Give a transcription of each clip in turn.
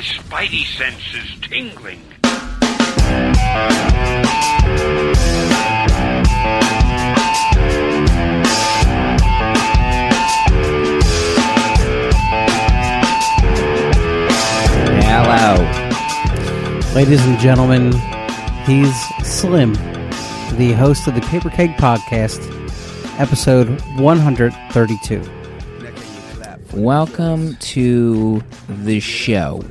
My spidey sense is tingling. Hello. Ladies and gentlemen, he's Slim, the host of the Paper Keg Podcast, episode 132. Welcome to the show.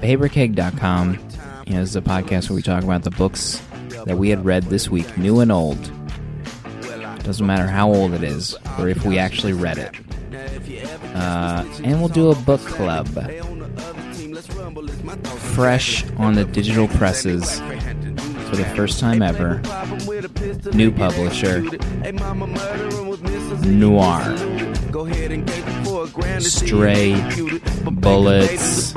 Paperkeg.com is a podcast where we talk about the books that we had read this week, new and old. Doesn't matter how old it is, or if we actually read it. Uh, and we'll do a book club. Fresh on the digital presses for the first time ever. New publisher. Noir. Stray Bullets.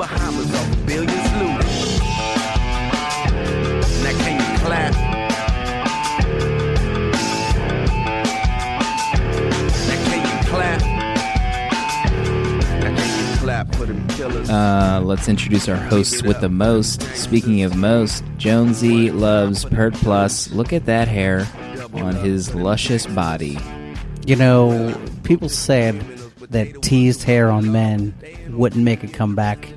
Uh, let's introduce our hosts with the most. Speaking of most, Jonesy loves Pert Plus. Look at that hair on his luscious body. You know, people said that teased hair on men wouldn't make a comeback.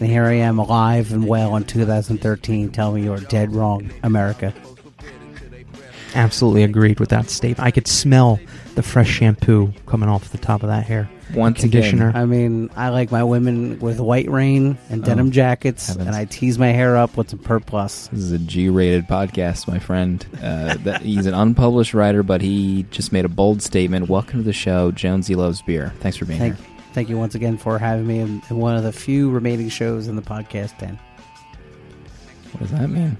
And here I am alive and well in 2013 telling me you're dead wrong, America. Absolutely agreed with that statement. I could smell the fresh shampoo coming off the top of that hair. Once Conditioner. again, I mean, I like my women with white rain and denim jackets, heavens. and I tease my hair up with some Pert Plus. This is a G-rated podcast, my friend. Uh, that, he's an unpublished writer, but he just made a bold statement. Welcome to the show, Jonesy loves beer. Thanks for being Thank, here. thank you once again for having me in, in one of the few remaining shows in the podcast den. What does that mean?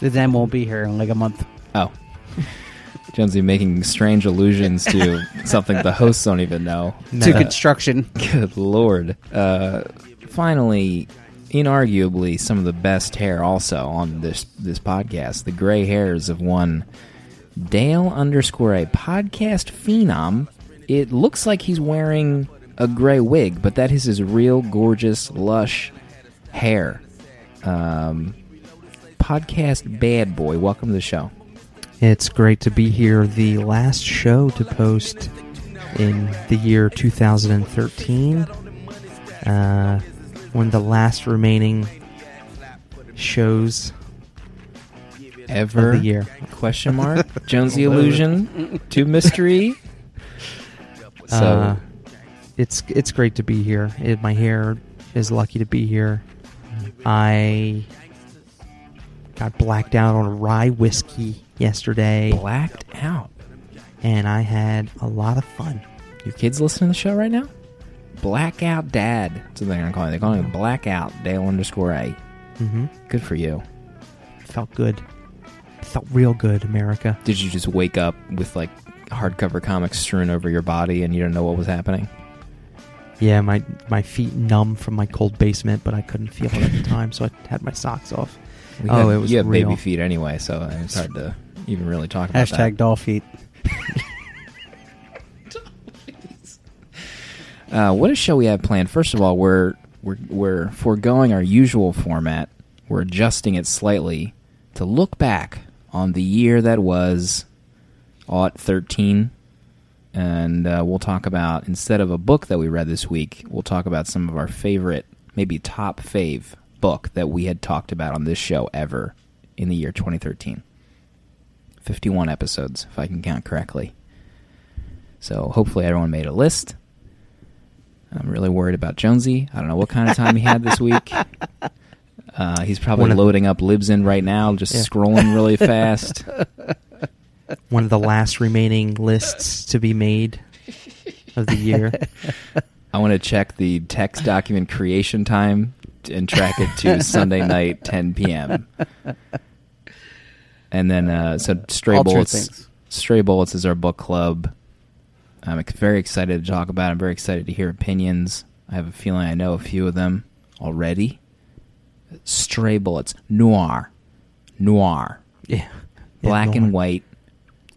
The den won't be here in like a month. Oh, Jonesy making strange allusions to something the hosts don't even know. To Uh, construction. Good lord. Uh, finally, inarguably, some of the best hair also on this this podcast. The gray hairs of one Dale underscore a podcast phenom. It looks like he's wearing a gray wig, but that is his real gorgeous, lush hair. Um, podcast bad boy. Welcome to the show. It's great to be here. The last show to post in the year 2013. Uh, one of the last remaining shows Ever of the year. question mark Jonesy illusion to mystery. So Uh, it's it's great to be here. It, my hair is lucky to be here. I got blacked out on rye whiskey yesterday, blacked out. and I had a lot of fun. Your kids listening to the show right now? Blackout Dad. That's what they're gonna call it. They're calling it Blackout Dale underscore A. Mm-hmm. Good for you. Felt good. Felt real good, America. Did you just wake up with like hardcover comics strewn over your body and you don't know what was happening? Yeah, my my feet numb from my cold basement, but I couldn't feel it at the time, so I had my socks off. We Oh, have- it was you have baby feet anyway, so it's hard to even really talk about that. Hashtag doll feet. Uh, what a show we have planned. First of all, we're we're we're foregoing our usual format. We're adjusting it slightly to look back on the year that was aught thirteen, and uh, we'll talk about instead of a book that we read this week, we'll talk about some of our favorite, maybe top fave book that we had talked about on this show ever in the year 2013. 51 episodes, if I can count correctly. So hopefully everyone made a list. I'm really worried about Jonesy. I don't know what kind of time he had this week. Uh, he's probably One loading up Libsyn right now, just Yeah. scrolling really fast. One of the last remaining lists to be made of the year. I want to check the text document creation time and track it to Sunday night, 10 p.m. And then, uh, so Stray All Bullets. Stray Bullets is our book club. I'm very excited to talk about. it. I'm very excited to hear opinions. I have a feeling I know a few of them already. Stray Bullets, noir, noir, Yeah. Yeah, black and white.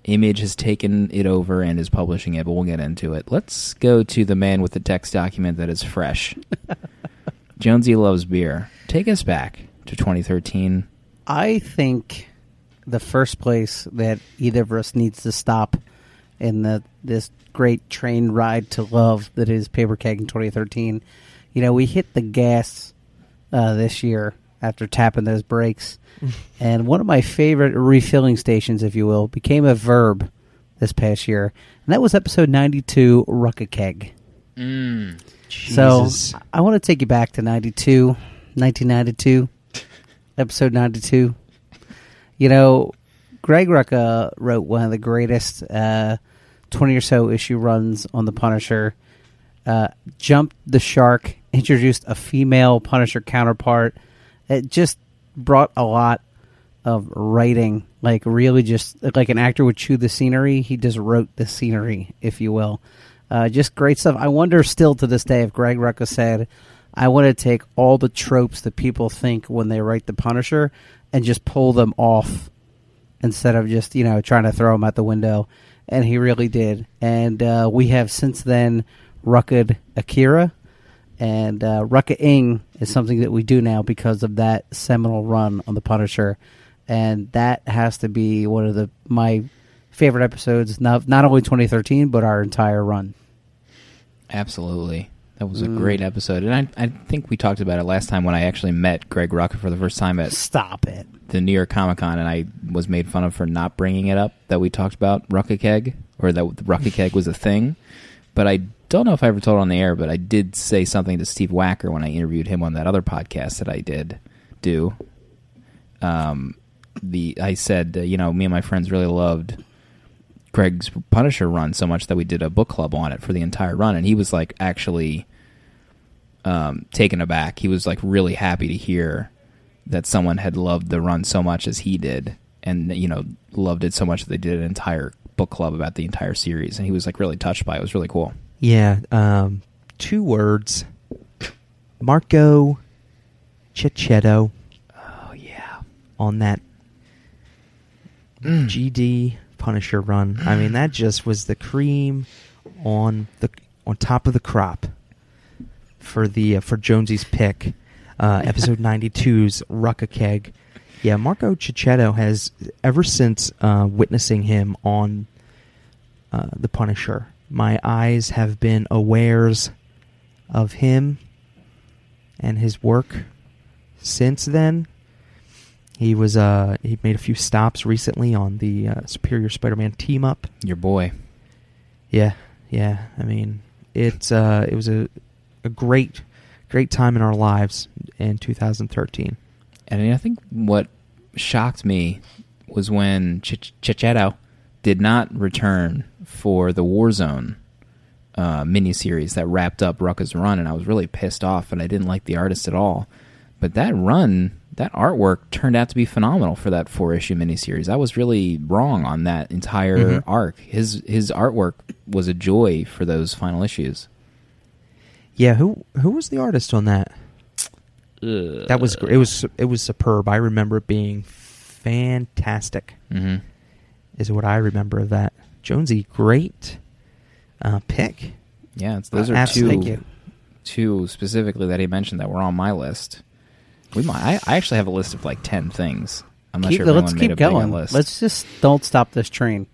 Image has taken it over and is publishing it, but we'll get into it. Let's go to the man with the text document that is fresh. Jonesy loves beer. Take us back to 2013. I think the first place that either of us needs to stop in the this great train ride to love that is Paper Keg in 2013. You know, we hit the gas uh, this year after tapping those brakes, and one of my favorite refilling stations, if you will, became a verb this past year, and that was episode 92, Rucka Keg. So Jesus. I want to take you back to 92, 1992, episode 92. You know, Greg Rucka wrote one of the greatest uh, 20 or so issue runs on the Punisher. Uh, jumped the shark, introduced a female Punisher counterpart. It just brought a lot of writing, like really just like an actor would chew the scenery. He just wrote the scenery, if you will. Uh, just great stuff. I wonder still to this day if Greg Rucka said, I want to take all the tropes that people think when they write The Punisher and just pull them off instead of just, you know, trying to throw them out the window. And he really did. And uh, we have since then Rucked Akira. And uh, Rucka Ing is something that we do now because of that seminal run on The Punisher. And that has to be one of the my favorite episodes, not, not only 2013, but our entire run. Absolutely. That was a great episode. And I, I think we talked about it last time when I actually met Greg Rucka for the first time at Stop it. the New York Comic Con, and I was made fun of for not bringing it up that we talked about Rucka Keg, or that Rucka Keg was a thing. But I don't know if I ever told on the air, but I did say something to Steve Wacker when I interviewed him on that other podcast that I did do. Um, the I said, uh, you know, me and my friends really loved Greg's Punisher run so much that we did a book club on it for the entire run, and he was like actually um, taken aback. He was like really happy to hear that someone had loved the run so much as he did, and you know loved it so much that they did an entire book club about the entire series, and he was like really touched by it. It was really cool. Yeah, um, two words. Marco Checchetto Oh yeah, on that GD Punisher run. I mean, that just was the cream on the on top of the crop for the uh, for Jonesy's pick. Uh, episode 92's Rucka Keg. Yeah, Marco Checchetto has ever since uh, witnessing him on uh, the Punisher, my eyes have been awares of him and his work since then. He was uh he made a few stops recently on the uh, Superior Spider-Man team up. your boy. Yeah, yeah. I mean, it's uh it was a a great great time in our lives in 2013. And I think what shocked me was when Ch- did not return for the Warzone uh, miniseries that wrapped up Rucka's run, and I was really pissed off, and I didn't like the artist at all. But that run, that artwork turned out to be phenomenal for that four issue miniseries. I was really wrong on that entire Mhm. arc. His his artwork was a joy for those final issues. Yeah, who who was the artist on that? That was it was it was superb. I remember it being fantastic. hmm Is what I remember of that. Jonesy, great uh, pick. Yeah, it's, those are Uh, two Thank you. two specifically that he mentioned that were on my list. We might. I, I actually have a list of like ten things. I'm not Keep- sure if let's keep made a going. list. Let's just don't stop this train.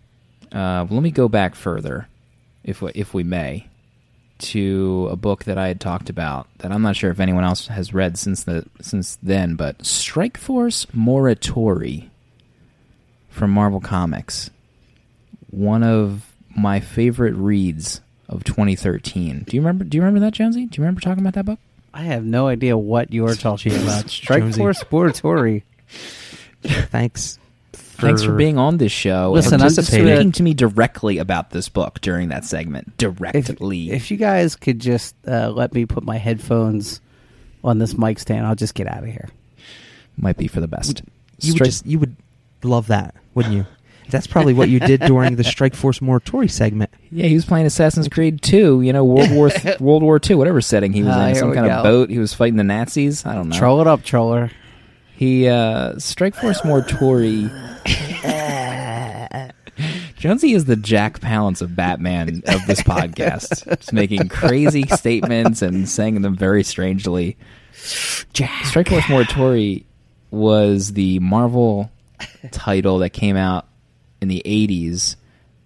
Uh, let me go back further, if we, if we may, to a book that I had talked about that I'm not sure if anyone else has read since the since then, but Strike Force Morituri from Marvel Comics. One of my favorite reads of 2013. Do you remember? Do you remember that, Jonesy? Do you remember talking about that book? I have no idea what you are talking about. Strike Jonesy. Force Sportatory. Thanks. Thanks for being on this show. Listen, I'm just speaking gonna- me directly about this book during that segment. Directly. if you guys could just uh, let me put my headphones on this mic stand, I'll just get out of here. Might be for the best. You would just you would love that, wouldn't you? That's probably what you did during the Strike Force Morituri segment. Yeah, he was playing Assassin's Creed 2, you know, World War th- World War 2, whatever setting he was Ah, in, here some we kind go. of boat. He was fighting the Nazis. I don't know. Troll it up, troller. He uh Strike Force Morituri Jonesy is the Jack Palance of Batman of this podcast. Just making crazy statements and saying them very strangely. Jack. Strike Force Morituri was the Marvel title that came out in the 80s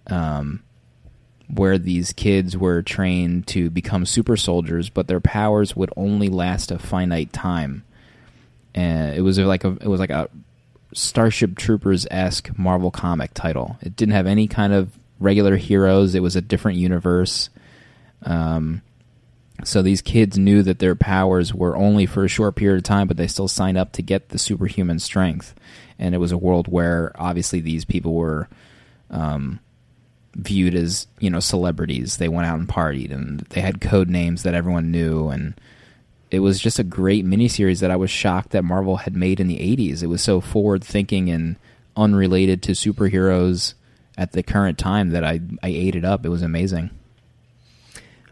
um, where these kids were trained to become super soldiers, but their powers would only last a finite time. And it was like a it was like a Starship Troopers esque Marvel comic title. It didn't have any kind of regular heroes. It was a different universe. Um, so these kids knew that their powers were only for a short period of time, but they still signed up to get the superhuman strength. And it was a world where obviously these people were um, viewed as you know celebrities. They went out and partied, and they had code names that everyone knew, and it was just a great miniseries that I was shocked that Marvel had made in the '80s. It was so forward thinking and unrelated to superheroes at the current time that I I ate it up. It was amazing.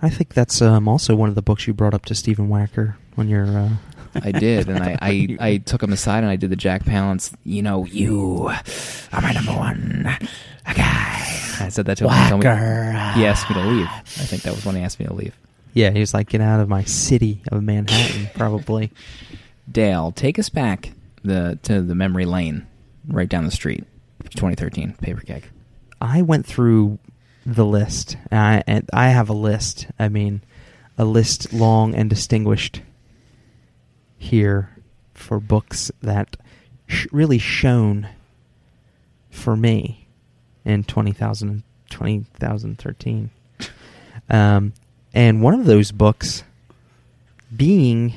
I think that's um, also one of the books you brought up to Stephen Wacker when you're. Uh, I did, and I, I, I took him aside and I did the Jack Palance. You know, you are my number one guy. I said that to him. He told me- Whacker. He asked me to leave. I think that was when he asked me to leave. yeah, he was like, get out of my city of Manhattan, probably. Dale, take us back the to the memory lane, right down the street, 2013 paper keg. I went through the list. And I, and I have a list. I mean, a list long and distinguished here for books that sh- really shone for me in 20,000 2013. Um, and one of those books being.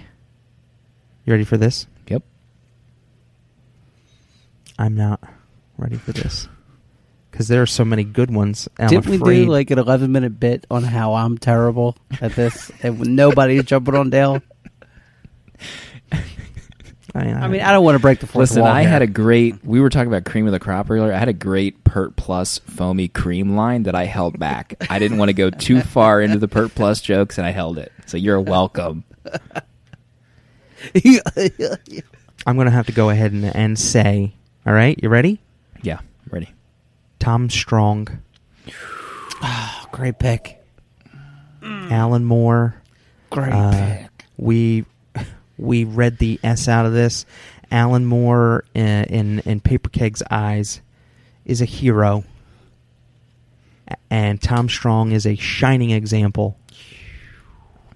You ready for this? Yep. I'm not ready for this because there are so many good ones. I'm Didn't we afraid- do like an 11 minute bit on how I'm terrible at this? and nobody's jumping on Dale. I mean, I mean, I don't want to break the fourth Listen, wall I here. had a great. We were talking about cream of the crop earlier. I had a great Pert Plus foamy cream line that I held back. I didn't want to go too far into the Pert Plus jokes, and I held it. So you're welcome. I'm going to have to go ahead and, and say, all right, you ready? Yeah, ready. Tom Strong, Oh, great pick. Alan Moore. Great Uh, pick. we we read the S out of this. Alan Moore in in, in Paper Keg's eyes is a hero, and Tom Strong is a shining example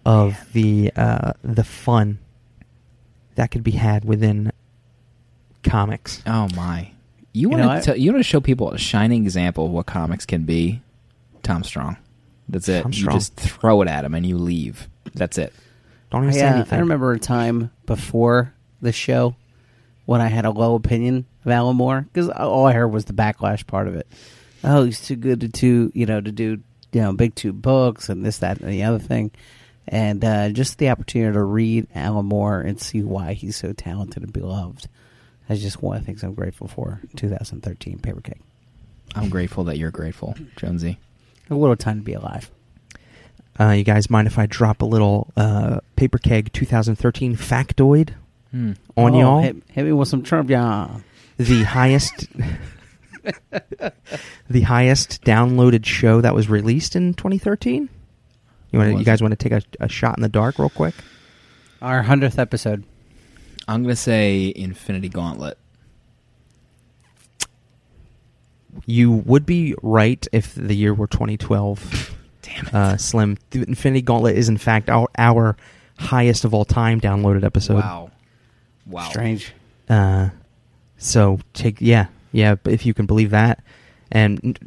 of the uh, the fun that could be had within comics. Oh my! You You want to you want to show people a shining example of what comics can be. Tom Strong. That's it. Tom you Strong. just throw it at him and you leave. That's it. Don't even I, say uh, anything. I remember a time before the show when I had a low opinion of Alan Moore because all I heard was the backlash part of it. Oh, he's too good to do, you know, to do, you know, big two books and this, that, and the other thing. And uh, just the opportunity to read Alan Moore and see why he's so talented and beloved. That's just one of the things I'm grateful for. 2013 Paper Keg. I'm grateful that you're grateful, Jonesy. A little time to be alive. Uh, you guys mind if I drop a little uh, Paper Keg 2013 factoid Hmm. on Oh, y'all? Hit, hit me with some Trump, yeah. the highest the highest downloaded show that was released in 2013 you want What you guys want to take a, a shot in the dark real quick Our 100th episode. I'm gonna say Infinity Gauntlet. you would be right if the year were 2012 Damn it! uh, slim the infinity gauntlet is in fact our, our highest of all time downloaded episode wow, wow. Strange. Uh, so take yeah yeah if you can believe that and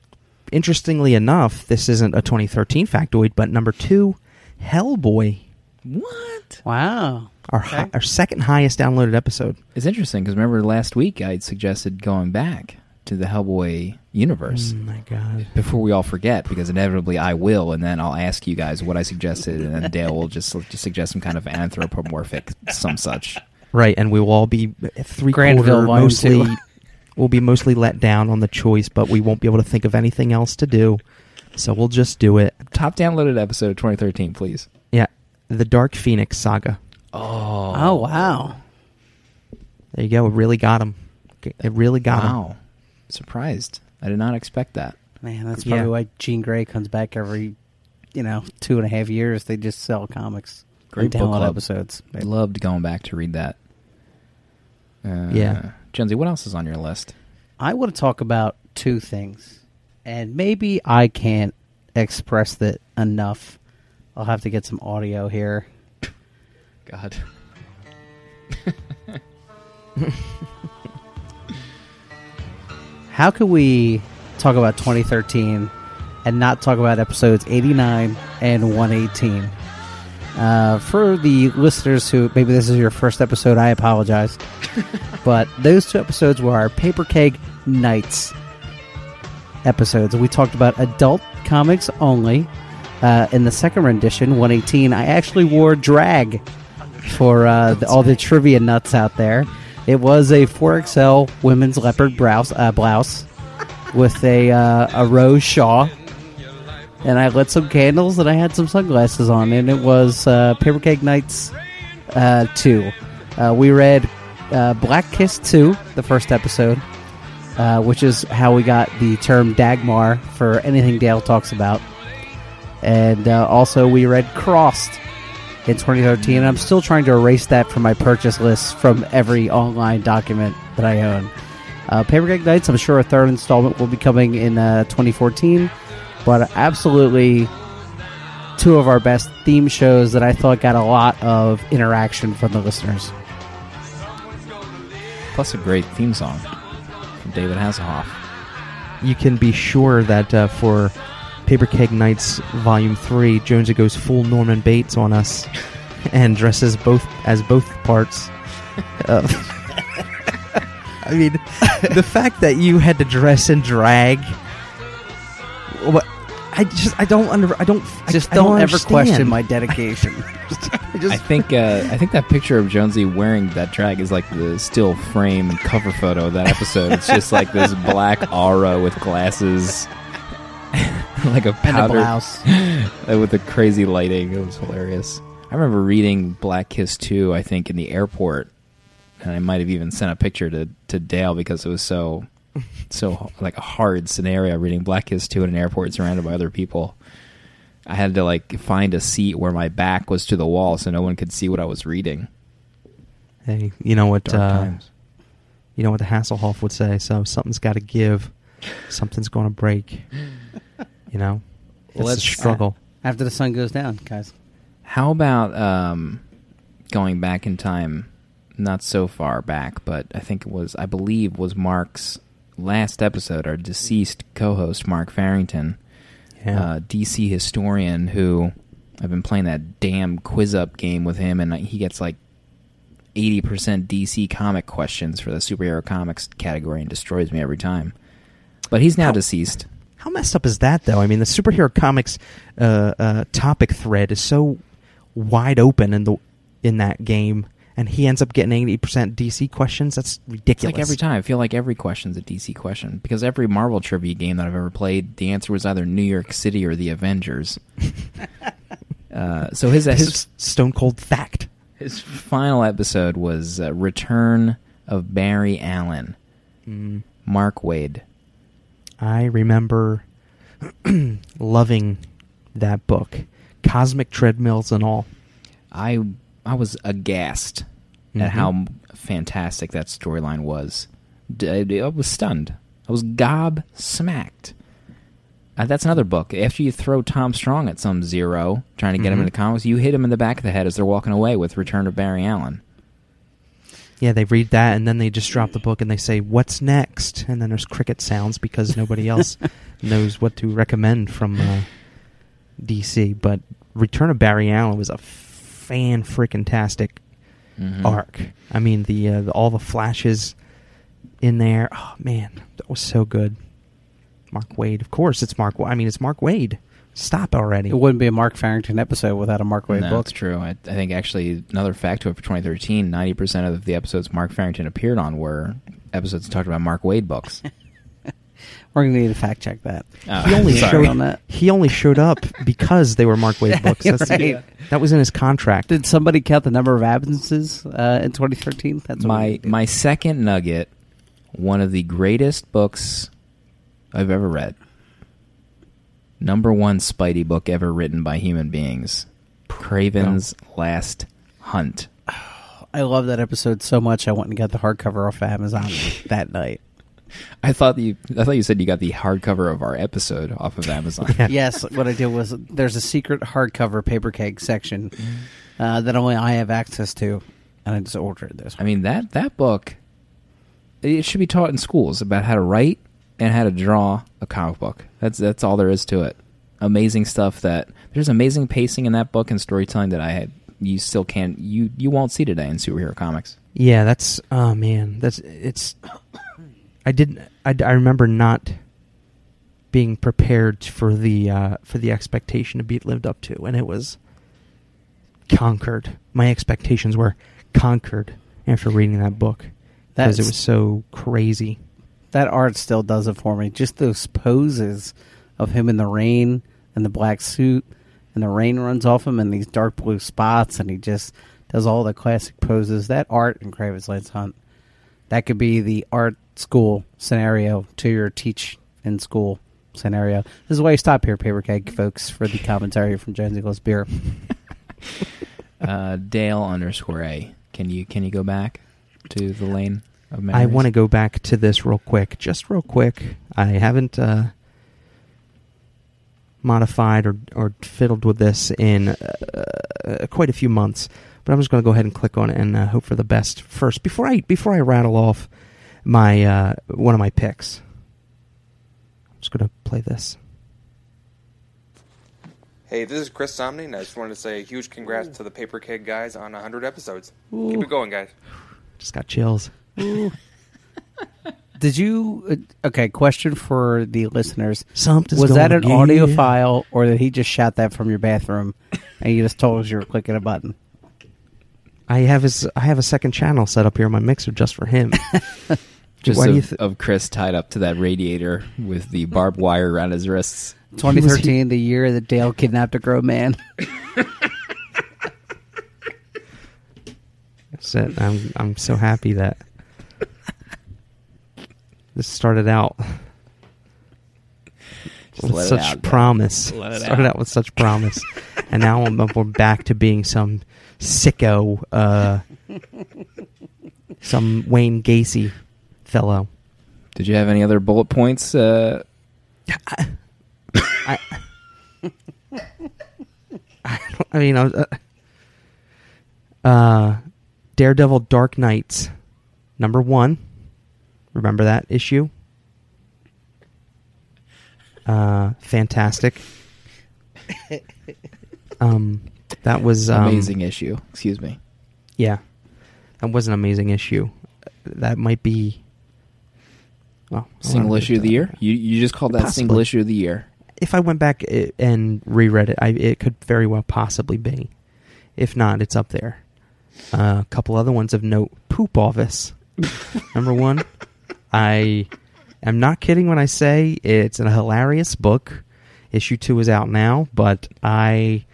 interestingly enough this isn't a 2013 factoid but number two hellboy What? Wow. our Okay. hi- our second highest downloaded episode It's interesting because remember last week I suggested going back to the Hellboy universe oh my god before we all forget because inevitably I will, and then I'll ask you guys what I suggested, and then Dale will just, just suggest some kind of anthropomorphic some such. right and we will all be three Granville quarter mostly we'll be mostly let down on the choice but we won't be able to think of anything else to do so we'll just do it Top downloaded episode of 2013, please. yeah the dark phoenix saga Oh, Oh, wow. there you go it really got him it really got him wow! Surprised. I did not expect that. Man, that's Yeah. probably why Jean Grey comes back every, you know, two and a half years. They just sell comics. Great book club. episodes. I loved going back to read that. Uh, Yeah. Jonesy, what else is on your list? I want to talk about two things, and maybe I can't express that enough. I'll have to get some audio here. God. How can we talk about 2013 and not talk about episodes 89 and 118? Uh, for the listeners who maybe this is your first episode, I apologize. but those two episodes were our Paper Keg Nights episodes. We talked about adult comics only. Uh, in the second rendition, 118, I actually wore drag for uh, the, all the trivia nuts out there. It was a 4XL women's leopard blouse, uh, blouse with a uh, a rose shawl, and I lit some candles and I had some sunglasses on, and it was uh, Paper Keg Nights uh, two. Uh, we read uh, Black Kiss two, the first episode, uh, which is how we got the term Dagmar for anything Dale talks about, and also we read Crossed in 2013. And I'm still trying to erase that from my purchase list from every online document that I own. Uh, Paper Keg Nights, I'm sure a third installment will be coming in uh, 2014, but absolutely two of our best theme shows that I thought got a lot of interaction from the listeners. Plus a great theme song from David Hasselhoff. You can be sure that uh, for Paper Keg Nights Volume Three, Jonesy goes full Norman Bates on us and dresses both as both parts. Uh, I mean, the fact that you had to dress in drag. What? I just I don't under I don't I Just I don't, ever understand. question my dedication. I just I think uh, I think that picture of Jonesy wearing that drag is like the still frame cover photo of that episode. It's just like this black aura with glasses, like a and a powder blouse. uh, with the crazy lighting. It was hilarious. I remember reading Black Kiss 2, I think, in the airport, and I might have even sent a picture to, to Dale because it was so so like a hard scenario reading Black Kiss 2 in an airport surrounded by other people. I had to like find a seat where my back was to the wall so no one could see what I was reading. hey, you know what Dark uh, times. you know what the Hasselhoff would say. So something's got to give, something's going to break. You know, it's Let's- a struggle. After the sun goes down, guys. How about um, going back in time, not so far back, but I think it was, I believe, was Mark's last episode. Our deceased co-host, Mark Farrington, yeah. uh, DC historian, who I've been playing that damn QuizUp game with him, and he gets like eighty percent DC comic questions for the superhero comics category, and destroys me every time. But he's now How- deceased. How messed up is that, though? I mean, the superhero comics uh, uh, topic thread is so wide open in the in that game, and he ends up getting eighty percent DC questions. That's It's ridiculous. like every time. I feel like every question's a DC question because every Marvel trivia game that I've ever played, the answer was either New York City or the Avengers. uh, so his his is stone cold fact. his final episode was uh, Return of Barry Allen, Mm. Mark Waid. I remember loving that book, cosmic treadmills and all. I I was aghast Mhm. at how fantastic that storyline was. I was stunned. I was gob smacked. Uh, that's another book. After you throw Tom Strong at some zero, trying to get him Mhm. into comics, you hit him in the back of the head as they're walking away with Return of Barry Allen. Yeah, they read that and then they just drop the book and they say, "What's next?" And then there's cricket sounds because nobody else knows what to recommend from uh, DC. But Return of Barry Allen was a fan freaking tastic Mhm. arc. I mean, the, uh, the all the flashes in there. Oh man, that was so good. Mark Waid, of course, it's Mark. I mean, it's Mark Waid. Stop already. It wouldn't be a Mark Farrington episode without a Mark Waid no, book. That's true. I, I think actually another fact to for 2013, 90% of the episodes Mark Farrington appeared on were episodes that talked about Mark Waid books. We're going to need to fact check that. Oh, he only showed on that. He only showed up because they were Mark Waid books. That's, Right. That was in his contract. Did somebody count the number of absences uh, in 2013? That's what my need to do. my second nugget, one of the greatest books I've ever read. Number one Spidey book ever written by human beings. Kraven's Last Hunt. I love that episode so much. I went and got the hardcover off of Amazon that night. I thought you. I thought you said you got the hardcover of our episode off of Amazon. Yeah. yes, what I did was there's a secret hardcover paper keg section uh, that only I have access to, and I just ordered this. I mean that that book. It should be taught in schools about how to write and how to draw a comic book. That's that's all there is to it. Amazing stuff. That there's amazing pacing in that book and storytelling that I had. You still can't. You you won't see today in superhero comics. Yeah, that's oh man, that's it's. I didn't. I, I remember not being prepared for the uh, for the expectation to be lived up to, and it was conquered. My expectations were conquered after reading that book because it was so crazy. That art still does it for me. Just those poses of him in the rain and the black suit, and the rain runs off him in these dark blue spots, and he just does all the classic poses. That art in Kraven's Last Hunt, that could be the art school scenario to your teach in school scenario. This is why you stop here, Paper Keg, folks, for the commentary from Jones Eagles Beer. Uh, Dale underscore A. Can you can you go back to the lane? I want to go back to this real quick, just real quick. I haven't uh, modified or, or fiddled with this in uh, quite a few months, but I'm just going to go ahead and click on it and uh, hope for the best first before I before I rattle off my uh, one of my picks. I'm just going to play this. Hey, this is Chris Samnee, and I just wanted to say a huge congrats to the Paper Keg guys on 100 episodes. Keep it going, guys. Just got chills. Did you? Uh, okay, question for the listeners. Something's was that an going audio on. file, or did he just shout that from your bathroom, and you just told us you were clicking a button? I have his. I have a second channel set up here on my mixer just for him. just Why of, do you th- of Chris tied up to that radiator with the barbed wire around his wrists. 2013, the year that Dale kidnapped a grown man. That's it. I'm I'm so happy that this started out with such out, promise. Started out. out with such promise, and now I'm, we're back to being some sicko, uh, some Wayne Gacy fellow. Did you have any other bullet points? Uh, I, I, I mean, I was, uh, uh, Daredevil Dark Knights, number one. Remember that issue? Uh, fantastic. um, that was um, amazing issue. Excuse me. Yeah, that was an amazing issue. That might be. Well, Single issue of the year. You you just called that single issue of the year. if I went back and reread it, I, it could very well possibly be. If not, it's up there. Uh, a couple other ones of note: Poop Office, number one. I am not kidding when I say it's a hilarious book. Issue two is out now, but I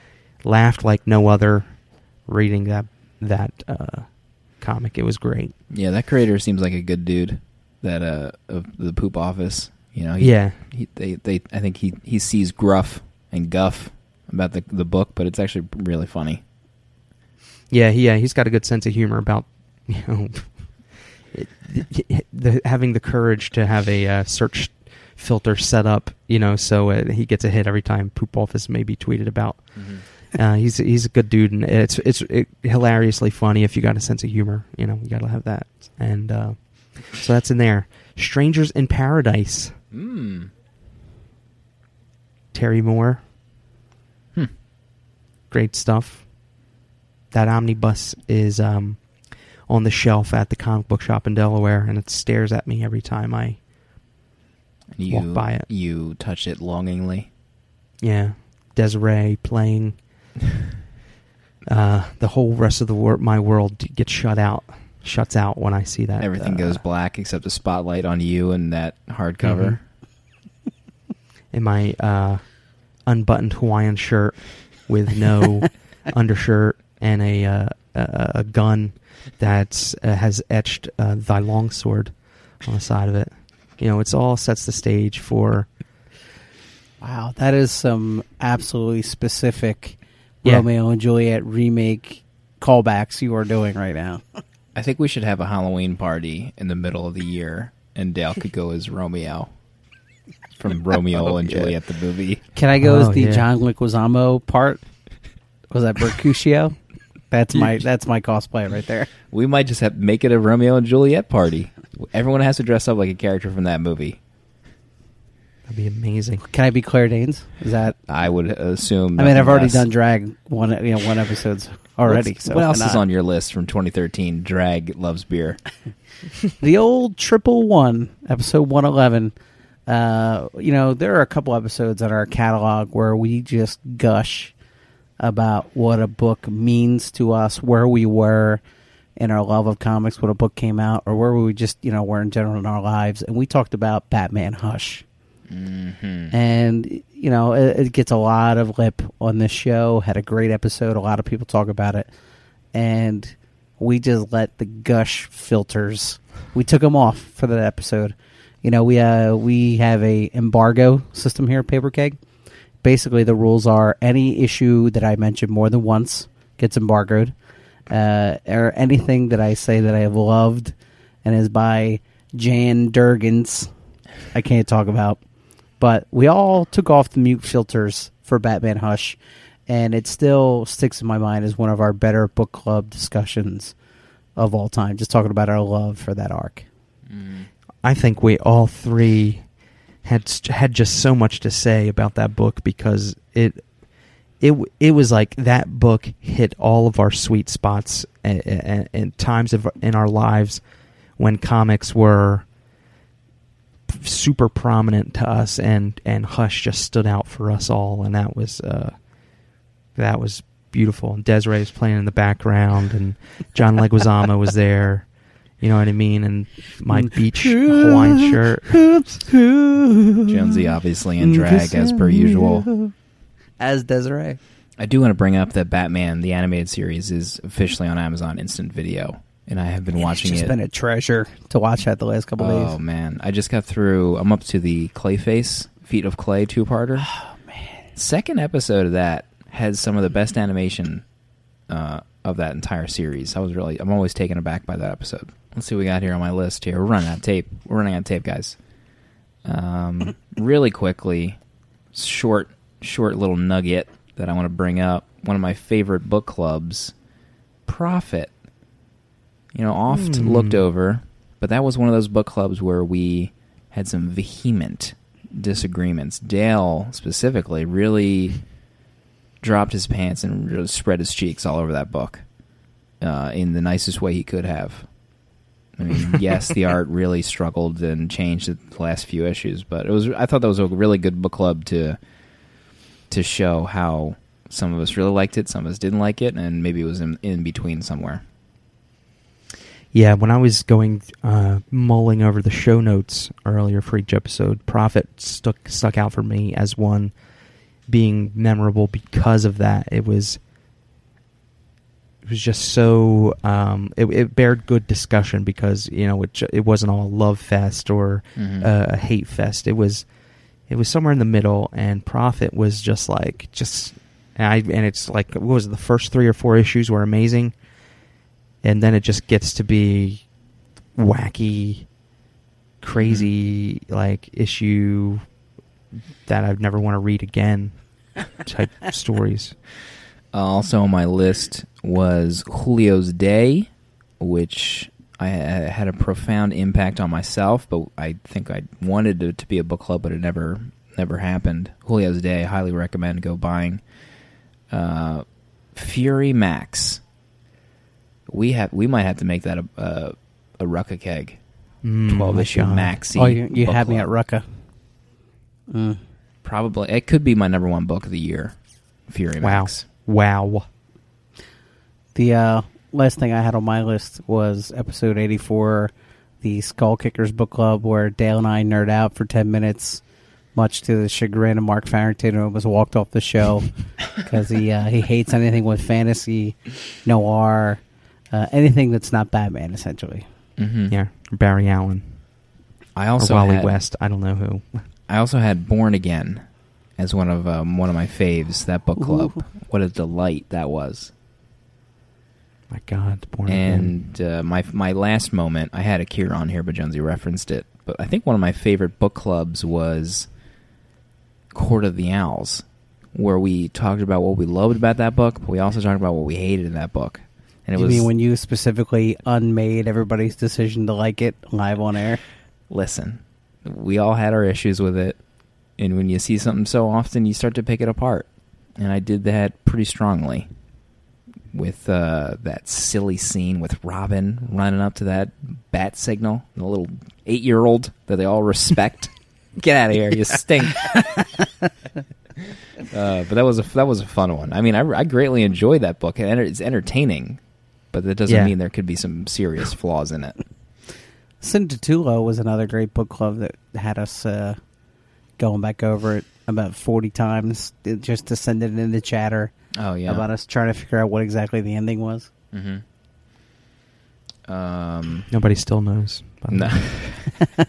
laughed like no other reading that that uh, comic. It was great. Yeah, that creator seems like a good dude. That uh of the poop office. You know. He, Yeah. He, they they I think he he sees gruff and guff about the the book, but it's actually really funny. Yeah, he, yeah, he's got a good sense of humor about you know the, having the courage to have a uh, search filter set up. You know, so uh, he gets a hit every time poop office may be tweeted about. Uh, he's he's a good dude, and it's it's it, hilariously funny if you got a sense of humor. You know, you got to have that, and uh, so that's in there. Strangers in Paradise, Mm. Terry Moore, Hmm. great stuff. That omnibus is um, on the shelf at the comic book shop in Delaware, and it stares at me every time I. You Walk by it. You touch it longingly. Yeah, Des'ree playing. uh, the whole rest of the wor- my world gets shut out, shuts out when I see that. Everything uh, goes black except a spotlight on you and that hardcover. in my uh, unbuttoned Hawaiian shirt with no undershirt and a uh, a, a gun that uh, has etched uh, "Thy Longsword" on the side of it. You know, it's all sets the stage for Wow, that is some absolutely specific Yeah. Romeo and Juliet remake callbacks you are doing right now. I think we should have a Halloween party in the middle of the year, and Dale could go as Romeo from Romeo and Juliet, the movie. Can I go Oh, as the yeah. John Leguizamo part? Was that Mercutio? That's my that's my cosplay right there. We might just have make it a Romeo and Juliet party. Everyone has to dress up like a character from that movie. That'd be amazing. Can I be Claire Danes? Is that? I would assume. I mean, I've nothing already less. done drag one you know one episodes already. What's- so what else is on your list from 2013? Drag loves beer. the old triple one episode 111 uh you know there are a couple episodes in our catalog where we just gush about what a book means to us where we were in our love of comics when a book came out or where we just you know were in general in our lives. And we talked about batman hush. And you know it, it gets a lot of lip on this show. Had a great episode. A lot of people talk about it. And we just let the gush filters. We took them off for that episode. You know we uh we have a embargo system here at paper keg basically the rules are any issue that i mention more than once gets embargoed uh or anything that i say that i have loved and is by jan durgans i can't talk about but we all took off the mute filters for Batman Hush, and it still sticks in my mind as one of our better book club discussions of all time. Just talking about our love for that arc. I think we all three had had just so much to say about that book because it it it was like that book hit all of our sweet spots and, and times of in our lives when comics were super prominent to us and and Hush just stood out for us all. And that was uh that was beautiful. And Des'ree was playing in the background and John Leguizamo was there you know what I mean and my beach Hawaiian shirt Jonesy obviously in drag as per usual. As Des'ree. I do want to bring up that Batman the animated series is officially on Amazon Instant Video, and I have been watching it's just it. been a treasure to watch that the last couple oh days. Oh man, I just got through. I'm up to the Clayface Feet of Clay two parter. Oh man, second episode of that has some of the best animation uh, of that entire series. I was really, I'm always taken aback by that episode. Let's see what we got here on my list. Here, we're running out of tape. We're running out of tape, guys. Um, really quickly, short, short little nugget that I want to bring up. One of my favorite book clubs, Prophet. You know, oft Hmm. looked over, but that was one of those book clubs where we had some vehement disagreements. Dale specifically really dropped his pants and really spread his cheeks all over that book uh, in the nicest way he could have. I mean, yes, the art really struggled and changed the last few issues, but it was. I thought that was a really good book club to to show how some of us really liked it, some of us didn't like it, and maybe it was in, in between somewhere. Yeah, when I was going uh, mulling over the show notes earlier for each episode, Prophet stuck stuck out for me as one being memorable because of that. It was it was just so um, it, it bared good discussion because you know it it wasn't all a love fest or Mhm. uh, a hate fest. It was it was somewhere in the middle, and Prophet was just like just and I and it's like what was it, the first three or four issues were amazing, and then it just gets to be wacky, crazy like issue that I'd never want to read again type stories. Uh, also on my list was Julio's Day, which I uh, had a profound impact on myself, but I think I wanted it to be a book club, but it never never happened. Julio's Day, highly recommend go buying. Uh, Fury Max. We have we might have to make that a a, a Rucka keg, Mm, twelve my issue God. maxi. Oh, you, you book had me at Rucka. Mm. Probably it could be my number one book of the year. Fury Wow, Max. Wow. The uh, last thing I had on my list was episode 84, the Skull Kickers book club, where Dale and I nerd out for 10 minutes, much to the chagrin of Mark Farrington, who almost walked off the show because he, uh, he hates anything with fantasy, noir, uh, anything that's not Batman, essentially. Mm-hmm. Yeah, Barry Allen I or also Wally had, West. I don't know who. I also had Born Again, as one of um, one of my faves. That book club. Ooh. What a delight that was. My God, Born And uh, my my last moment, I had a Akira on here, but Jonesy referenced it. But I think one of my favorite book clubs was Court of the Owls, where we talked about what we loved about that book, but we also talked about what we hated in that book. And it you was mean when you specifically unmade everybody's decision to like it live on air? listen, we all had our issues with it, and when you see something so often, you start to pick it apart. And I did that pretty strongly with uh, that silly scene with Robin running up to that bat signal, the little eight-year-old that they all respect. Get out of here, you stink. uh, but that was a that was a fun one. I mean, I, I greatly enjoyed that book, and it's entertaining, but that doesn't Yeah. mean there could be some serious flaws in it. Sin Titulo was another great book club that had us uh, going back over it about 40 times just to send it into chatter Oh yeah, about us trying to figure out what exactly the ending was. hmm Um, Nobody still knows. no.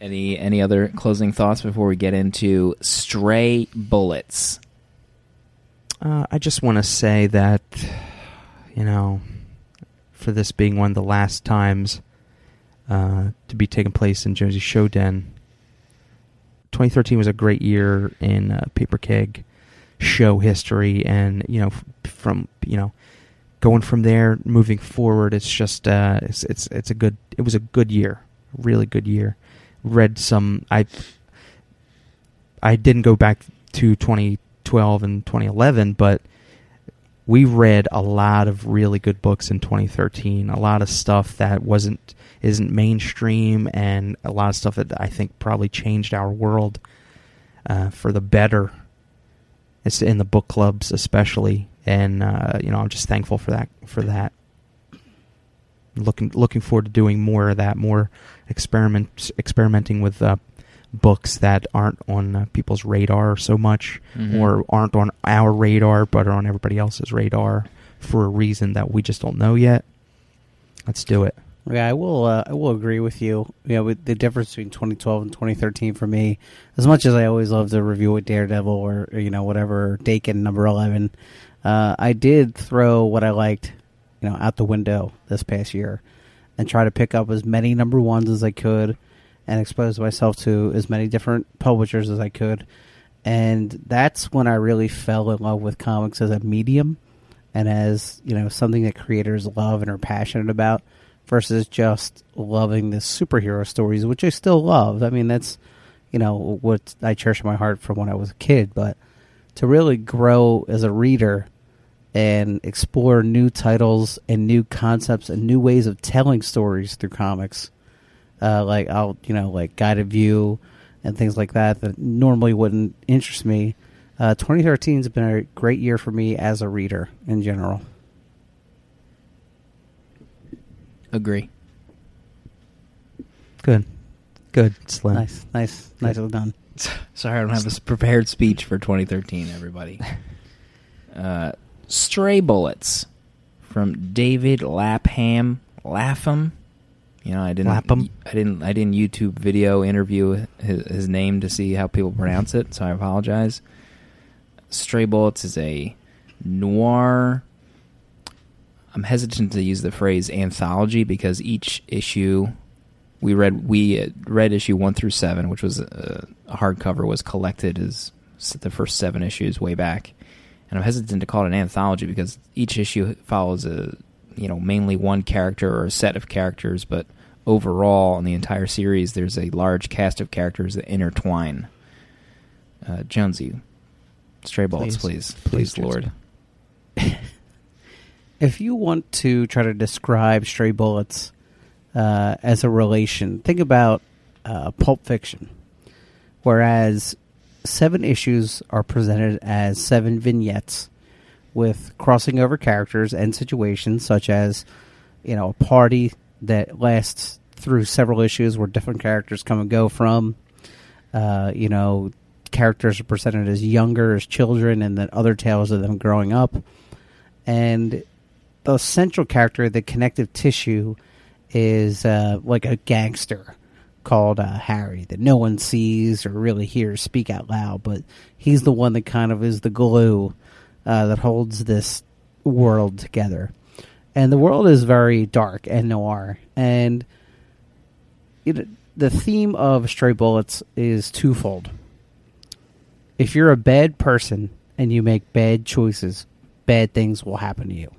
any any other closing thoughts before we get into stray bullets? Uh, I just want to say that, you know, for this being one of the last times uh, to be taking place in Josie Showden, 2013 was a great year in uh, Paper Keg show history, and you know, f- from you know, going from there, moving forward, it's just uh, it's it's it's a good. It was a good year, really good year. Read some. I I didn't go back to 2012 and 2011, but we read a lot of really good books in 2013. A lot of stuff that wasn't isn't mainstream, and a lot of stuff that I think probably changed our world uh, for the better. It's in the book clubs, especially, and uh, you know I'm just thankful for that. For that, looking looking forward to doing more of that, more experiment experimenting with uh, books that aren't on uh, people's radar so much, Mhm. or aren't on our radar but are on everybody else's radar for a reason that we just don't know yet. Let's do it. Yeah, I will. Uh, I will agree with you. You know, with the difference between 2012 and 2013 for me, as much as I always love to review with Daredevil or, or, you know whatever Daken number 11, uh, I did throw what I liked, you know, out the window this past year, and try to pick up as many number ones as I could, and expose myself to as many different publishers as I could, and that's when I really fell in love with comics as a medium, and as you know something that creators love and are passionate about versus just loving the superhero stories, which I still love. I mean, that's you know what I cherish in my heart from when I was a kid. But to really grow as a reader and explore new titles and new concepts and new ways of telling stories through comics, uh, like I'll you know like guided view and things like that that normally wouldn't interest me. Uh, 2013 has been a great year for me as a reader in general. Agree. Good, good, Slim. Nice, nice, nicely done. Sorry, I don't have a prepared speech for 2013. Everybody. Uh, Stray bullets from David Lapham. Lapham. You know, I didn't. Lapham? I didn't. I didn't YouTube video interview his, his name to see how people pronounce it, so I apologize. Stray bullets is a noir. I'm hesitant to use the phrase anthology because each issue we read we read issue one through seven, which was uh, a hardcover, was collected as the first seven issues way back, and I'm hesitant to call it an anthology because each issue follows a you know mainly one character or a set of characters, but overall in the entire series, there's a large cast of characters that intertwine. Uh, Jonesy, stray bullets, please, Please. please, Please, Lord. If you want to try to describe Stray Bullets uh, as a relation, think about uh, Pulp Fiction, whereas seven issues are presented as seven vignettes with crossing over characters and situations, such as you know a party that lasts through several issues where different characters come and go from. Uh, you know, characters are presented as younger, as children, and then other tales of them growing up. And the central character, the connective tissue, is uh, like a gangster called uh, Harry that no one sees or really hears speak out loud, but he's the one that kind of is the glue uh, that holds this world together. And the world is very dark and noir. And it, the theme of Stray Bullets is twofold. If you're a bad person and you make bad choices, bad things will happen to you.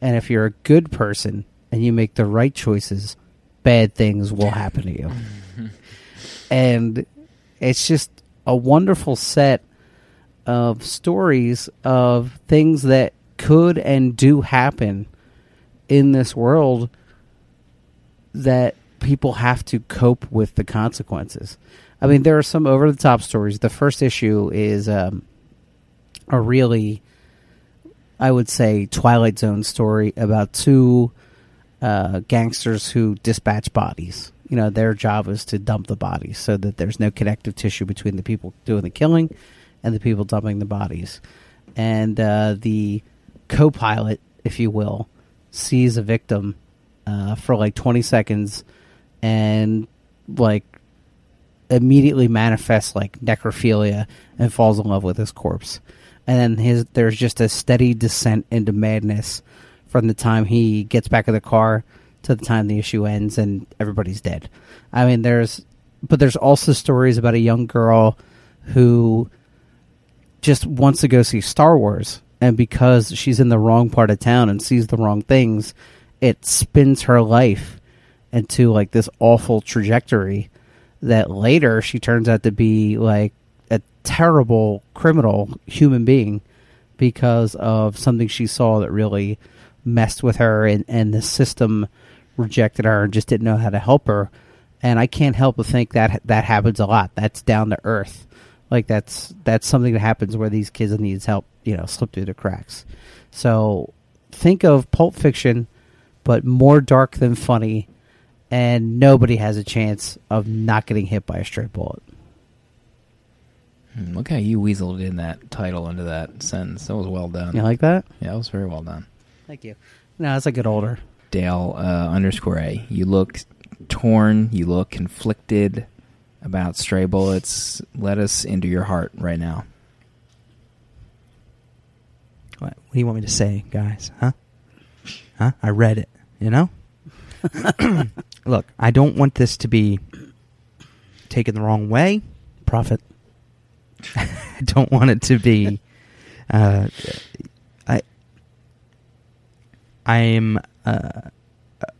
And if you're a good person and you make the right choices, bad things will happen to you. and it's just a wonderful set of stories of things that could and do happen in this world that people have to cope with the consequences. I mean, there are some over the top stories. The first issue is um, a really, I would say, Twilight Zone story about two uh, gangsters who dispatch bodies. You know, their job is to dump the bodies so that there's no connective tissue between the people doing the killing and the people dumping the bodies. And uh, the co pilot, if you will, sees a victim uh, for like 20 seconds and, like, immediately manifests like necrophilia and falls in love with his corpse. And then his there's just a steady descent into madness from the time he gets back in the car to the time the issue ends and everybody's dead. I mean, there's, but there's also stories about a young girl who just wants to go see Star Wars, and because she's in the wrong part of town and sees the wrong things, it spins her life into like this awful trajectory that later she turns out to be like a terrible criminal human being because of something she saw that really messed with her and, and the system rejected her and just didn't know how to help her. And i can't help but think that that happens a lot. That's down to earth like that's that's something that happens where these kids needs help you know slip through the cracks so think of pulp fiction but more dark than funny and nobody has a chance of not getting hit by a straight bullet Hmm, Look how you weaseled in that title into that sentence. That was well done. you like that yeah, that was very well done. thank you no as i get older Dale uh, underscore A. You look torn. You look conflicted about stray bullets. Let us into your heart right now. What, what do you want me to say, guys? Huh? Huh? I read it. You know. Look, I don't want this to be taken the wrong way. prophet I don't want it to be. Uh, I. I am. Uh,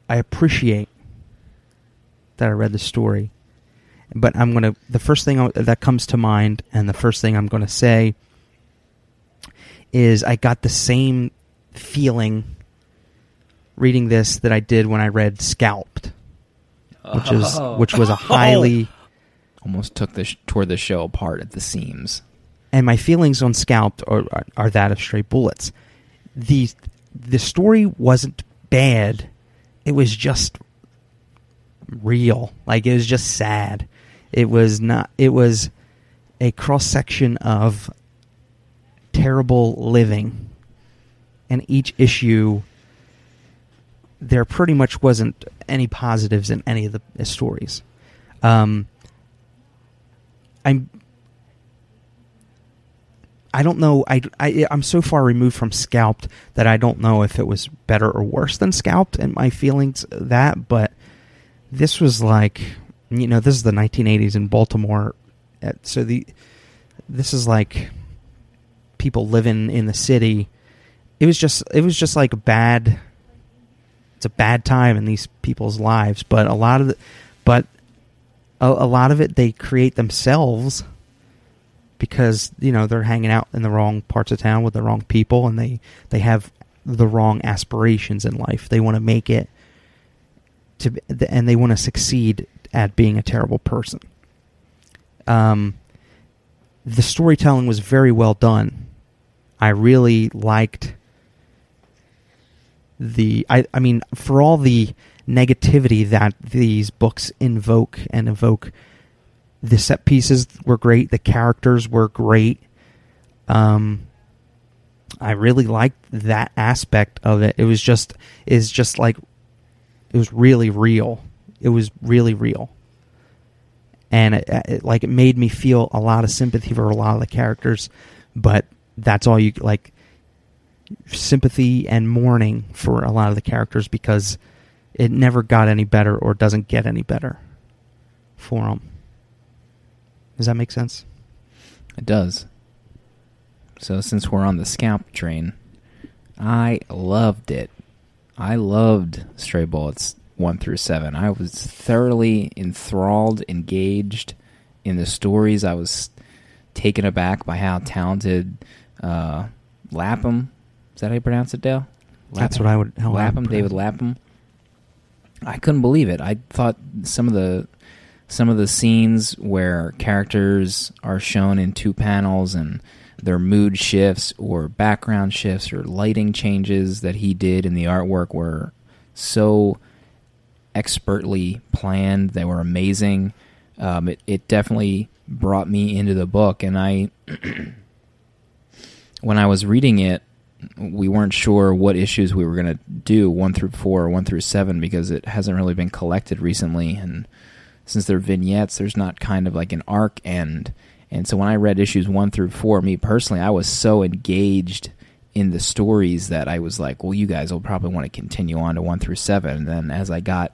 I appreciate that I read the story, but I'm gonna. The first thing that comes to mind, and the first thing I'm gonna say, is I got the same feeling reading this that I did when I read Scalped, which is oh. which was a oh. highly. Almost took the tore the show apart at the seams. and my feelings on Scalped are, are, are that of Stray Bullets. the The story wasn't bad; it was just real. Like it was just sad. It was not. It was a cross section of terrible living, and each issue there pretty much wasn't any positives in any of the stories. Um, I'm I don't know. I, I I'm so far removed from Scalped that I don't know if it was better or worse than Scalped, and my feelings that. But this was like, you know, this is the 1980s in Baltimore, Uh, so the this is like people living in the city. It was just it was just like a bad. It's a bad time in these people's lives, but a lot of the, but a, a lot of it they create themselves because you know they're hanging out in the wrong parts of town with the wrong people and they they have the wrong aspirations in life they want to make it to and they want to succeed at being a terrible person. Um the storytelling was very well done. I really liked the i i mean for all the negativity that these books invoke and evoke the set pieces were great the characters were great. Um i really liked that aspect of it. It was just is just like it was really real it was really real and it, it, like it made me feel a lot of sympathy for a lot of the characters, but that's all you like sympathy and mourning for a lot of the characters because it never got any better or doesn't get any better for them. Does that make sense? It does. So since we're on the scalp train, I loved it. I loved Stray Bullets 1 through 7. I was thoroughly enthralled, engaged in the stories. I was taken aback by how talented uh, Lapham, is that how you pronounce it, Dale? That's what I would. How would Lapham, David. Lapham. I couldn't believe it. I thought some of the some of the scenes where characters are shown in two panels and their mood shifts or background shifts or lighting changes that he did in the artwork were so expertly planned. They were amazing. Um, it, it definitely brought me into the book, and I, when I was reading it, we weren't sure what issues we were going to do one through four or one through seven because it hasn't really been collected recently, and since they're vignettes, there's not kind of like an arc end. And so when I read issues one through four, me personally, I was so engaged in the stories that I was like, well, you guys will probably want to continue on to one through seven. And then as I got,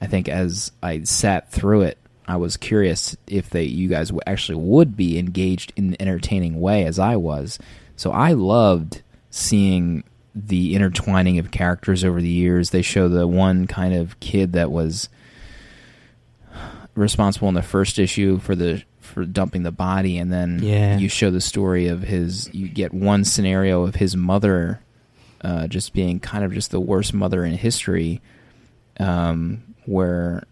I think as I sat through it, I was curious if they, you guys actually would be engaged in an entertaining way as I was. So I loved seeing the intertwining of characters over the years. They show the one kind of kid that was responsible in the first issue for the for dumping the body and then Yeah. you show the story of his you get one scenario of his mother uh, just being kind of just the worst mother in history um, where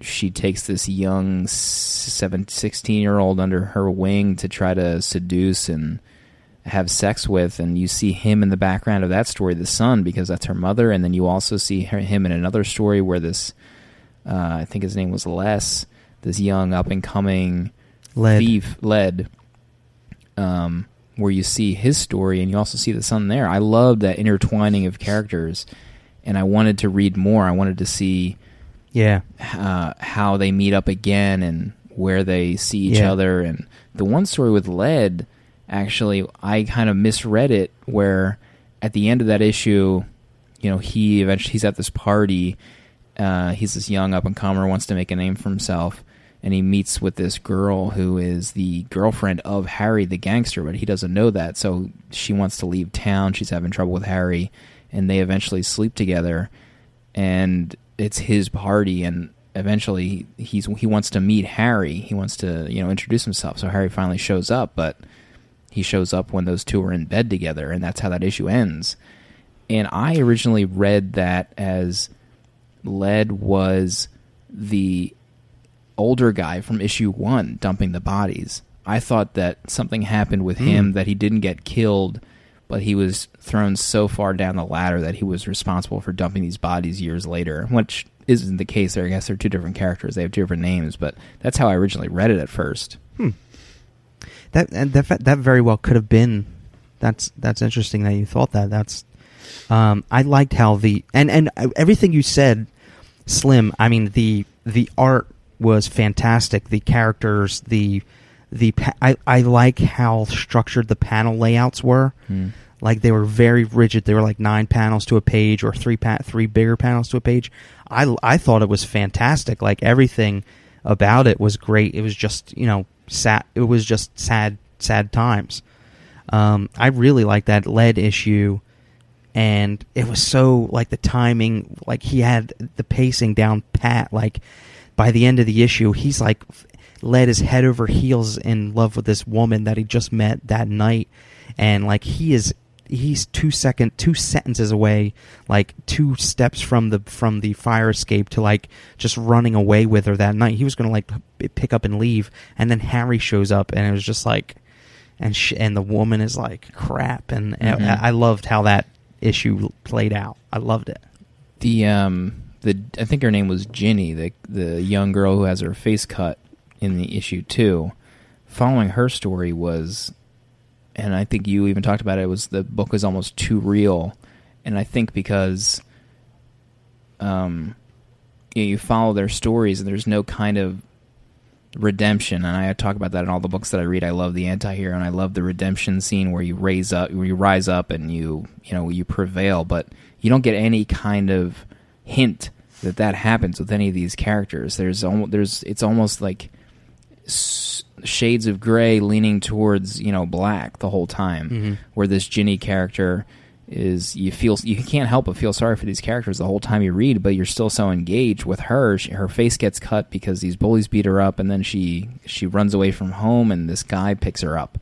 she takes this young seven, 16 year old under her wing to try to seduce and have sex with and you see him in the background of that story the son because that's her mother and then you also see her, him in another story where this uh, i think his name was les this young up and coming Led. thief led um, where you see his story and you also see the son there i loved that intertwining of characters and i wanted to read more i wanted to see Yeah. uh, how they meet up again and where they see each Yeah. other. And the one story with Led, actually, I kind of misread it where at the end of that issue, you know, he eventually he's at this party. Uh, he's this young up and comer, wants to make a name for himself, and he meets with this girl who is the girlfriend of Harry the gangster, but he doesn't know that. So she wants to leave town. She's having trouble with Harry, and they eventually sleep together and it's his party and eventually he's he wants to meet Harry. He wants to, you know, introduce himself. So Harry finally shows up, but he shows up when those two are in bed together and that's how that issue ends. And I originally read that as Led was the older guy from issue 1 dumping the bodies. I thought that something happened with hmm. him that he didn't get killed but he was thrown so far down the ladder that he was responsible for dumping these bodies years later, which isn't the case there. I guess they're two different characters. They have two different names, but that's how I originally read it at first. That and that that very well could have been. That's that's interesting that you thought that. That's. Um, I liked how the and and uh, everything you said, Slim. I mean the the art was fantastic. The characters, the the pa- I I like how structured the panel layouts were. Like they were very rigid. They were like nine panels to a page, or three pa- three bigger panels to a page. I I thought it was fantastic. Like everything about it was great. It was just you know sad. It was just sad sad times. Um, I really like that lead issue, and it was so like the timing. Like he had the pacing down pat. Like by the end of the issue, he's like led his head over heels in love with this woman that he just met that night, and like he is he's two second two sentences away like two steps from the from the fire escape to like just running away with her that night. He was gonna like pick up and leave. And then harry shows up and it was just like and sh- and the woman is like crap. And Mhm. I, I loved how that issue played out. I loved it. The um the I think her name was Ginny, the the young girl who has her face cut in the issue two. Following her story was, and I think you even talked about it. was the book was almost too real, and I think because um you, know, you follow their stories and there's no kind of redemption, and I talk about that in all the books that I read. I love the anti-hero, and I love the redemption scene where you raise up, where you rise up, and you you know you prevail. But you don't get any kind of hint that that happens with any of these characters. There's almost there's it's almost like shades of gray leaning towards you know black the whole time. Mhm. Where this Ginny character is you feel you can't help but feel sorry for these characters the whole time you read, but you're still so engaged with her. She, her face gets cut because these bullies beat her up, and then she she runs away from home, and this guy picks her up,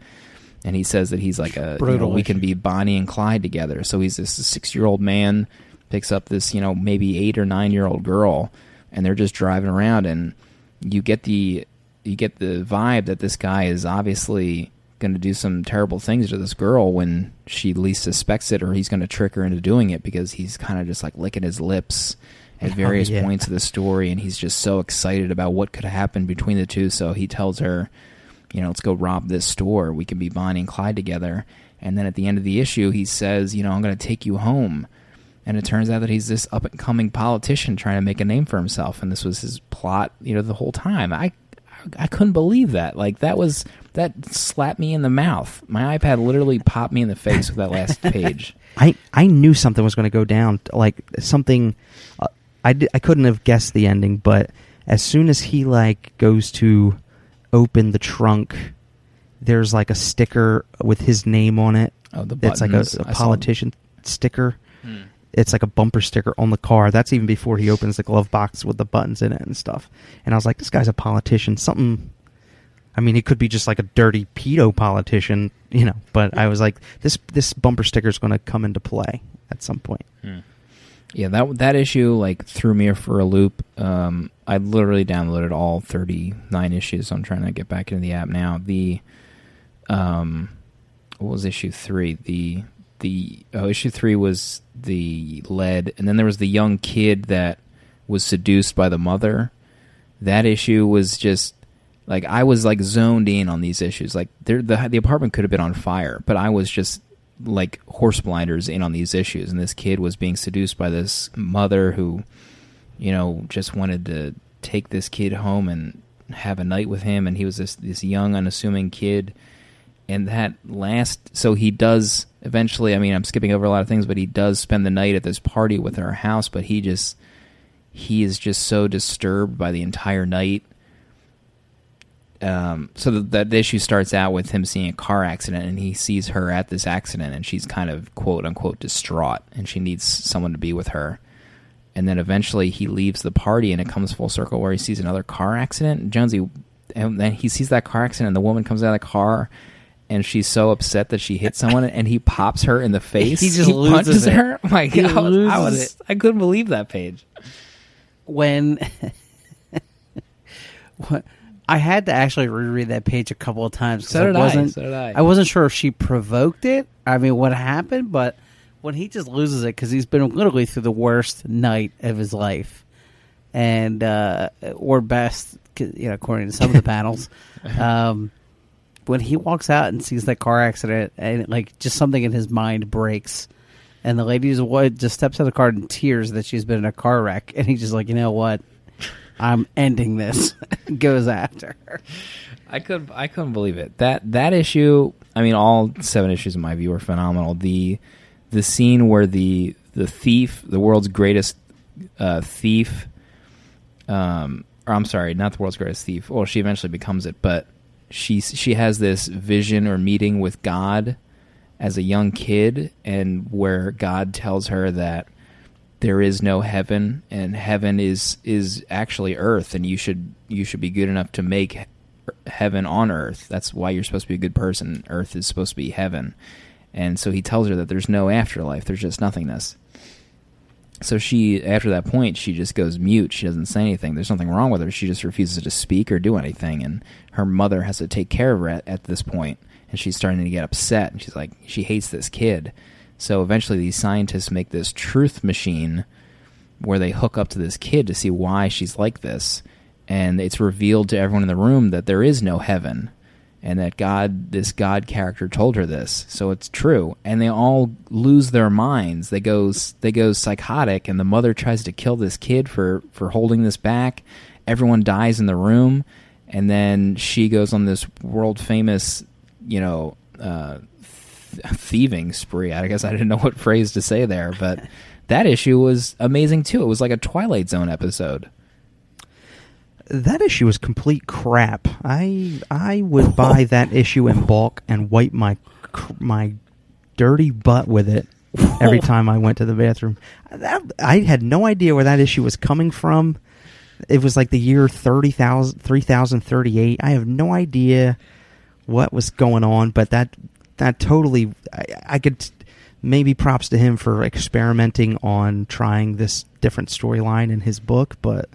and he says that he's like a you know, we can be Bonnie and Clyde together. So he's this six year old man picks up this you know maybe eight or nine year old girl, and they're just driving around, and you get the you get the vibe that this guy is obviously going to do some terrible things to this girl when she least suspects it, or he's going to trick her into doing it because he's kind of just like licking his lips at oh, various yeah. points of the story, and he's just so excited about what could happen between the two. So he tells her, you know, let's go rob this store. We can be Bonnie and Clyde together. And then at the end of the issue, he says, you know, I'm going to take you home. And it turns out that he's this up and coming politician trying to make a name for himself, and this was his plot, you know, the whole time. I, I couldn't believe that. Like that was that slapped me in the mouth. My iPad literally popped me in the face with that last page. I I knew something was going to go down. Like something, uh, I di- I couldn't have guessed the ending, but as soon as he like goes to open the trunk, there's like a sticker with his name on it. Oh, the buttons. It's like a, a politician sticker. It's like a bumper sticker on the car. That's even before he opens the glove box with the buttons in it and stuff. And I was like, this guy's a politician. Something. I mean, he could be just like a dirty pedo politician, you know. But I was like, this this bumper sticker is going to come into play at some point. Hmm. Yeah, that that issue like threw me for a loop. Um, I literally downloaded all thirty nine issues. I'm trying to get back into the app now. The um, what was issue three? The the oh issue three was the lead, and then there was the young kid that was seduced by the mother. That issue was just like I was like zoned in on these issues. Like the the apartment could have been on fire, but I was just like horse blinders in on these issues. And this kid was being seduced by this mother who, you know, just wanted to take this kid home and have a night with him. And he was this this young, unassuming kid. And that last, so he does eventually. I mean, I'm skipping over a lot of things, but he does spend the night at this party with our house. But he just, he is just so disturbed by the entire night um, so that, that issue starts out with him seeing a car accident, and he sees her at this accident, and she's kind of quote unquote distraught, and she needs someone to be with her. And then eventually he leaves the party, and it comes full circle where he sees another car accident. Jonesy, and then he sees that car accident, and the woman comes out of the car, and she's so upset that she hit someone, and he pops her in the face. He just loses punches it. her. My He God, I was, I was. I couldn't believe that page. when what I had to actually reread that page a couple of times. So did I, wasn't, so did I. wasn't sure if she provoked it. I mean, what happened, but when he just loses it because he's been literally through the worst night of his life, and uh, or best, you know, according to some of the panels. Um, when he walks out and sees that car accident, and like just something in his mind breaks, and the lady just steps out of the car in tears that she's been in a car wreck, and he's just like, you know what, I'm ending this. Goes after her. I could I couldn't believe it. That that issue, I mean all seven issues in my view are phenomenal. The the scene where the the thief, the world's greatest uh, thief um or I'm sorry, not the world's greatest thief. Well, she eventually becomes it, but she she has this vision or meeting with God as a young kid and where God tells her that there is no heaven and heaven is is actually earth and you should you should be good enough to make heaven on earth. That's why you're supposed to be a good person. Earth is supposed to be heaven. And so he tells her that there's no afterlife. There's just nothingness so she after that point she just goes mute. She doesn't say anything. There's nothing wrong with her. She just refuses to speak or do anything. And her mother has to take care of her at, at this point and she's starting to get upset. And she's like she hates this kid. So eventually these scientists make this truth machine where they hook up to this kid to see why she's like this. And it's revealed to everyone in the room that there is no heaven and that God this God character told her this. So it's true. And they all lose their minds. They go they go psychotic and the mother tries to kill this kid for for holding this back. Everyone dies in the room and then she goes on this world famous, you know, uh, th- thieving spree. I guess I didn't know what phrase to say there, but that issue was amazing too. It was like a Twilight Zone episode. That issue was complete crap. I I would buy that issue in bulk and wipe my my dirty butt with it every time I went to the bathroom. That, I had no idea where that issue was coming from. It was like the year 30,000 3038. I have no idea what was going on, but that that totally I, I could maybe props to him for experimenting on trying this different storyline in his book, but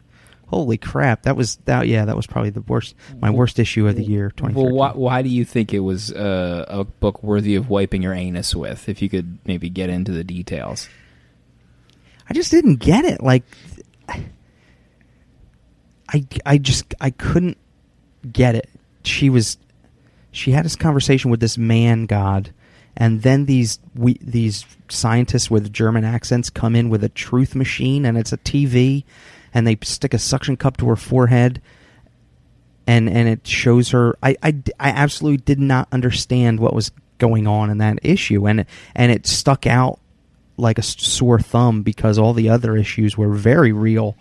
holy crap, that was that yeah, that was probably the worst my worst issue of the year 2013. Well, why, why do you think it was uh, a book worthy of wiping your anus with? If you could maybe get into the details. I just didn't get it. Like, I, I just, I couldn't get it. She was, she had this conversation with this man god, and then these we these scientists with German accents come in with a truth machine, and it's a TV, and they stick a suction cup to her forehead, and and it shows her. I, I, I absolutely did not understand what was going on in that issue, and and it stuck out like a sore thumb because all the other issues were very real.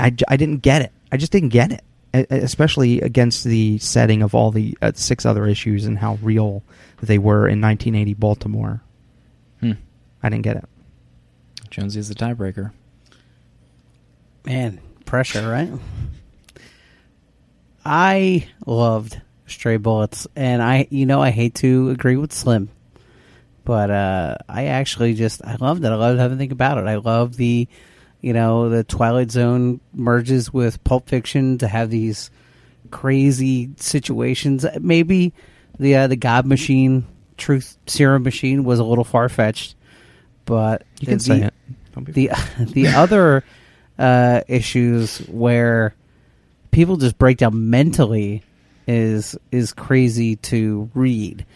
I, I didn't get it. I just didn't get it, especially against the setting of all the uh, six other issues and how real they were in 1980 Baltimore. Hmm. I didn't get it. Jonesy is the tiebreaker. Man, pressure, right? I loved Stray Bullets, and I, you know, I hate to agree with Slim, but uh, I actually just I loved it. I loved everything about it. I love the, you know, the Twilight Zone merges with Pulp Fiction to have these crazy situations. Maybe the uh, the God Machine Truth Serum Machine was a little far fetched, but You can the, say it. The the other uh, issues where people just break down mentally is is crazy to read,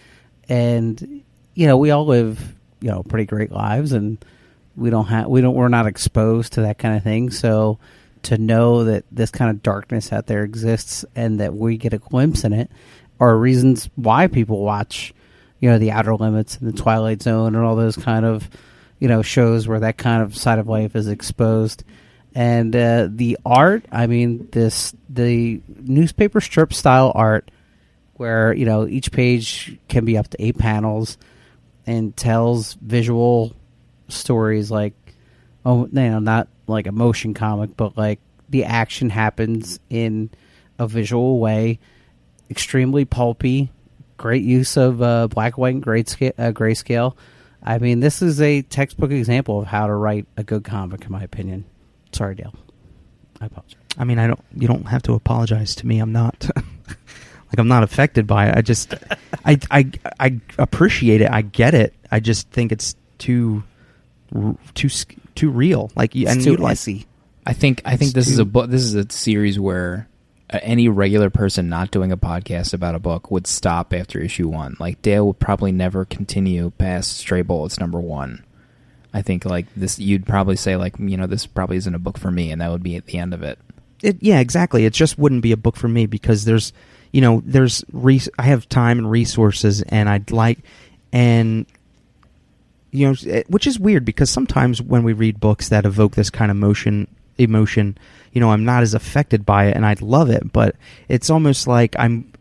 and you know we all live you know pretty great lives, and we don't have we don't we're not exposed to that kind of thing, so to know that this kind of darkness out there exists and that we get a glimpse in it are reasons why people watch you know the outer limits and the twilight zone and all those kind of you know shows where that kind of side of life is exposed and uh, the art i mean this the newspaper strip style art where you know each page can be up to eight panels and tells visual stories like oh you know not like a motion comic but like the action happens in a visual way. Extremely pulpy. Great use of uh, black white and gray uh, grayscale. I mean this is a textbook example of how to write a good comic in my opinion sorry dale i apologize I mean, I don't. You don't have to apologize to me. I'm not. like I'm not affected by it. I just, I, I, I appreciate it. I get it. I just think it's too, too, too real. Like, it's and too you like, messy I think I think It's this is a book. This is a series where uh, any regular person not doing a podcast about a book would stop after issue one. Like Dale would probably never continue past Stray Bullets number one. I think like this, you'd probably say like you know this probably isn't a book for me, and that would be at the end of it. it, yeah, exactly. It just wouldn't be a book for me because there's, you know, there's res- I have time and resources, and I'd like, and you know, it- which is weird because sometimes when we read books that evoke this kind of motion, emotion, you know, I'm not as affected by it, and I'd love it, but it's almost like I'm.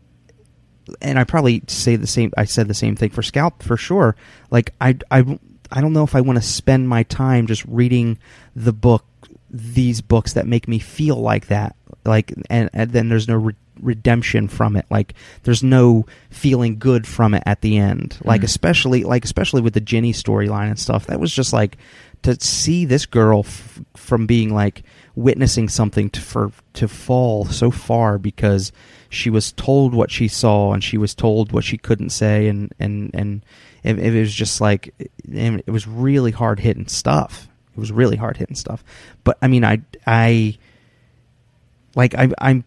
And I probably say the same. I said the same thing for Scalp for sure. Like I, I, I don't know if I want to spend my time just reading the book these books that make me feel like that like and, and then there's no re- redemption from it like there's no feeling good from it at the end like Mhm. especially like especially with the Ginny storyline and stuff that was just like to see this girl f- from being like witnessing something to for to fall so far because she was told what she saw and she was told what she couldn't say and and and it, it was just like it, it was really hard hitting stuff it was really hard hitting stuff but i mean i i like I, i'm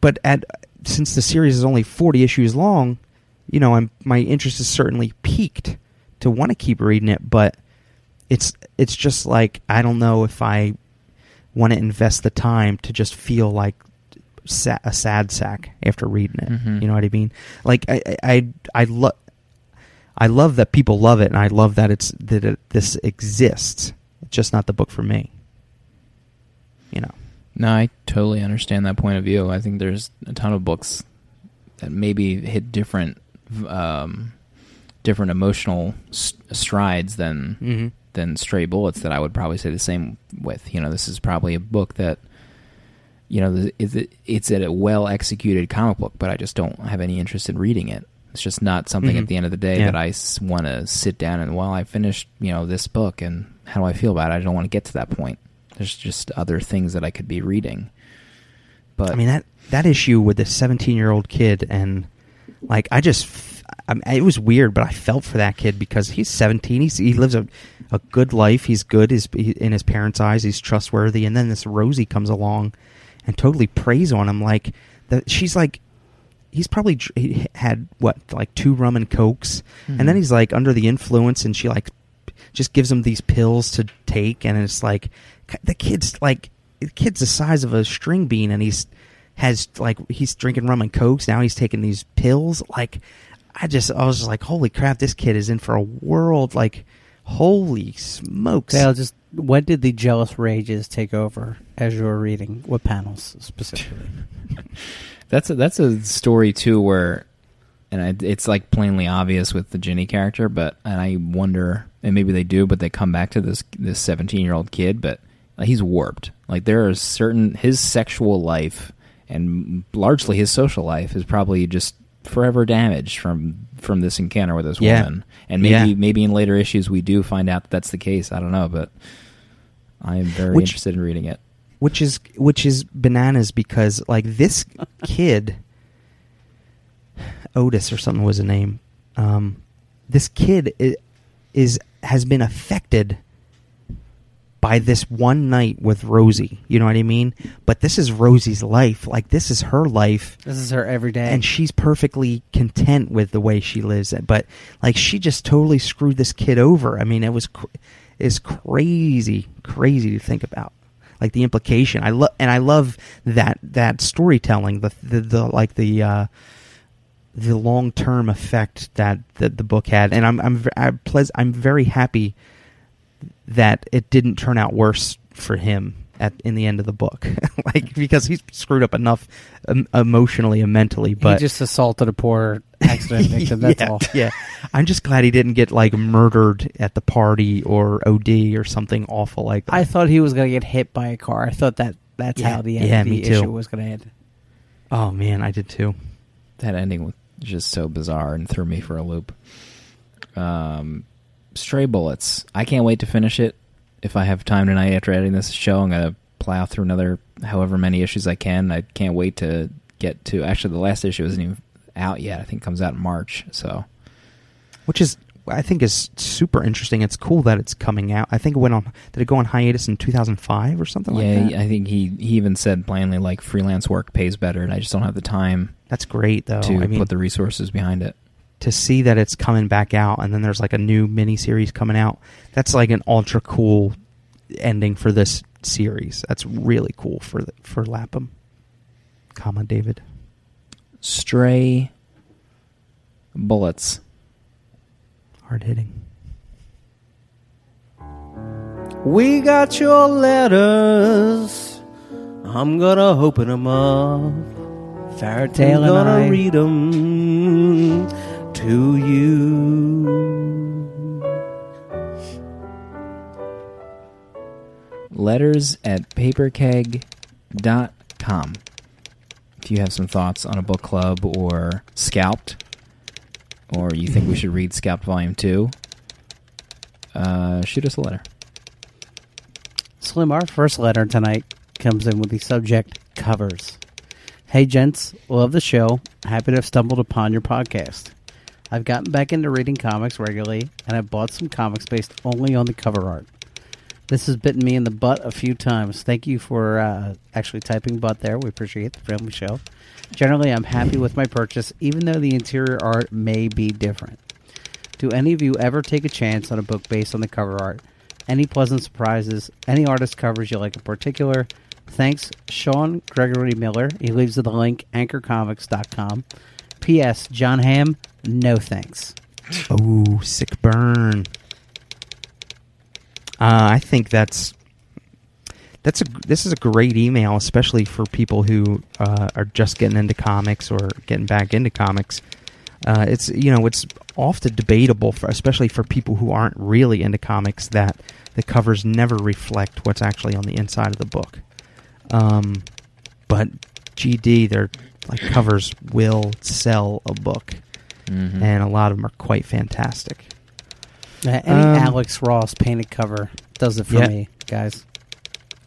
but at since the series is only 40 issues long you know i'm my interest is certainly peaked to want to keep reading it but it's it's just like i don't know if i want to invest the time to just feel like sa- a sad sack after reading it. Mhm. You know what I mean? Like I I I, I love I love that people love it, and I love that it's that it, this exists. It's just not the book for me. You know. No, I totally understand that point of view. I think there's a ton of books that maybe hit different, um, different emotional strides than Mm-hmm. than Stray Bullets. That I would probably say the same with. You know, this is probably a book that, you know, it's a well executed comic book, but I just don't have any interest in reading it. It's just not something Mhm. at the end of the day Yeah. that I want to sit down and well, I finished you know this book and how do I feel about it? I don't want to get to that point. There's just other things that I could be reading. But I mean that that issue with the 17 year old kid and like I just I mean, it was weird, but I felt for that kid because he's 17. He's he lives a a good life. He's good. He's he, in his parents' eyes. He's trustworthy. And then this Rosie comes along and totally preys on him. Like the, she's like he's probably dr- he had what like two rum and cokes, and then Mhm. he's like under the influence, and she like just gives him these pills to take, and it's like the kid's like the kid's the size of a string bean, and he's has like he's drinking rum and cokes now. He's taking these pills. Like I just I was just like, holy crap, this kid is in for a world. Like holy smokes. Dale, just when did the jealous rages take over as you were reading? What panels specifically? That's a, that's a story too where, and I, it's like plainly obvious with the Ginny character, but and I wonder, and maybe they do, but they come back to this this seventeen year old kid, but he's warped. Like there are certain his sexual life and largely his social life is probably just forever damaged from from this encounter with this Yeah. woman. And maybe Yeah. maybe in later issues we do find out that that's the case. I don't know, but I am very Which- interested in reading it. Which is which is bananas because like this kid Otis or something was the name. Um, this kid is, is has been affected by this one night with Rosie. You know what I mean? But this is Rosie's life. Like this is her life. This is her everyday. And she's perfectly content with the way she lives. it. But like she just totally screwed this kid over. I mean, it was cr- is crazy, crazy to think about. Like the implication. I love and I love that that storytelling. The the, the like the. Uh, the long term effect that, that the book had, and I'm I'm I'm, pleas- I'm very happy that it didn't turn out worse for him at in the end of the book, like because he's screwed up enough um, emotionally and mentally. But he just assaulted a poor accident victim. That's yeah, all. Yeah, I'm just glad he didn't get like murdered at the party or OD or something awful like that. I thought he was going to get hit by a car. I thought that that's Yeah. how the end Yeah, of the me too. issue was going to end. oh man, I did too. that ending was just so bizarre and threw me for a loop. Um, Stray Bullets. I can't wait to finish it. If I have time tonight after editing this show, I'm gonna plow through another however many issues I can. I can't wait to get to. Actually, the last issue isn't even out yet. I think it comes out in March. So which is I think is super interesting. It's cool that it's coming out. I think it went on. Did it go on hiatus in 2005 or something yeah, like that? Yeah, I think he he even said plainly like freelance work pays better, and I just don't have the time That's great though. to I mean, put the resources behind it. to see that it's coming back out, and then there's like a new mini series coming out. That's like an ultra cool ending for this series. That's really cool for the, for Lapham, comma David. Stray Bullets. Hard hitting. We got your letters. I'm gonna open them up. Fairytale I'm gonna I read them to you. letters at paperkeg.com. If you have some thoughts on a book club or Scalped, or you think we should read Scalped Volume 2, uh, shoot us a letter. Slim, our first letter tonight comes in with the subject covers. Hey, gents, love the show. Happy to have stumbled upon your podcast. I've gotten back into reading comics regularly, and I've bought some comics based only on the cover art. This has bitten me in the butt a few times. Thank you for uh, actually typing butt there. We appreciate the friendly show. Generally, I'm happy with my purchase, even though the interior art may be different. Do any of you ever take a chance on a book based on the cover art? Any pleasant surprises? Any artist covers you like in particular? Thanks, Sean Gregory Miller. He leaves the link, anchorcomics.com. P.S. Jon Hamm, no thanks. Oh, sick burn. Uh, I think that's that's a this is a great email, especially for people who uh, are just getting into comics or getting back into comics. Uh, it's you know it's often debatable, for, especially for people who aren't really into comics, that the covers never reflect what's actually on the inside of the book. Um, but GD, their like covers will sell a book, Mhm. and a lot of them are quite fantastic. Uh, any Um, Alex Ross painted cover does it for Yeah. me, guys.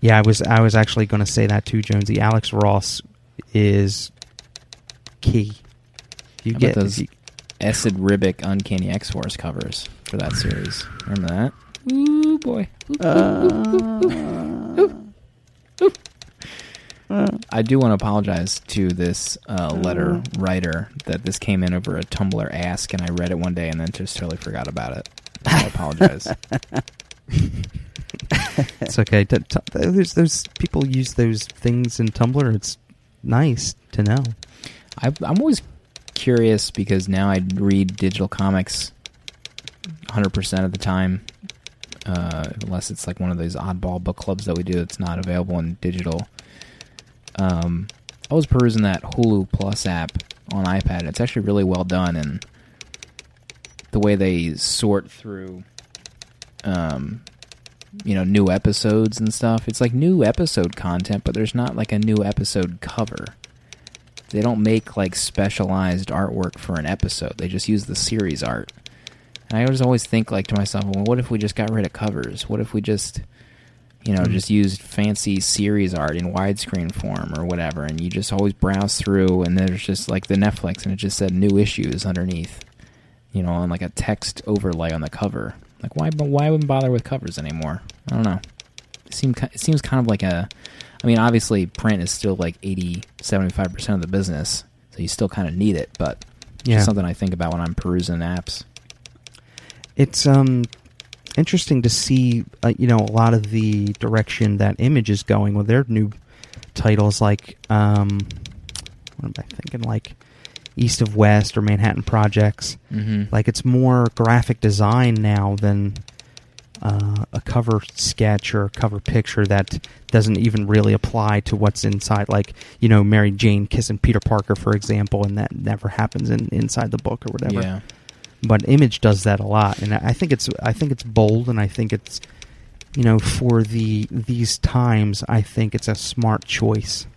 Yeah, I was I was actually going to say that too, Jonesy. Alex Ross is key. You How get about those you- Esad Ribic Uncanny X Force covers for that series? Remember that? Ooh boy. I do want to apologize to this uh, letter writer that this came in over a Tumblr ask, and I read it one day and then just totally forgot about it. I apologize. it's okay. T- t- there's those people use those things in Tumblr. It's nice to know. I, I'm always curious because now I read digital comics 100% of the time, uh, unless it's like one of those oddball book clubs that we do that's not available in digital. Um, I was perusing that Hulu Plus app on iPad. It's actually really well done, and the way they sort through, um, you know, new episodes and stuff. It's like new episode content, but there's not like a new episode cover they don't make like specialized artwork for an episode. They just use the series art. And I always always think like to myself, well, what if we just got rid of covers? What if we just you know, Mhm. just used fancy series art in widescreen form or whatever and you just always browse through and there's just like the Netflix and it just said new issues underneath. You know, on like a text overlay on the cover. Like why why wouldn't bother with covers anymore? I don't know. It seems it seems kind of like a I mean, obviously, print is still like 80, 75% of the business, so you still kind of need it, but it's Yeah. just something I think about when I'm perusing apps. It's um interesting to see uh, you know a lot of the direction that Image is going with their new titles like um what am I thinking like East of West or Manhattan Projects. Mm-hmm. Like it's more graphic design now than uh, a cover sketch or a cover picture that doesn't even really apply to what's inside. Like you know, Mary Jane kissing Peter Parker, for example, and that never happens in inside the book or whatever. Yeah. But Image does that a lot, and I think it's I think it's bold, and I think it's you know for the these times, I think it's a smart choice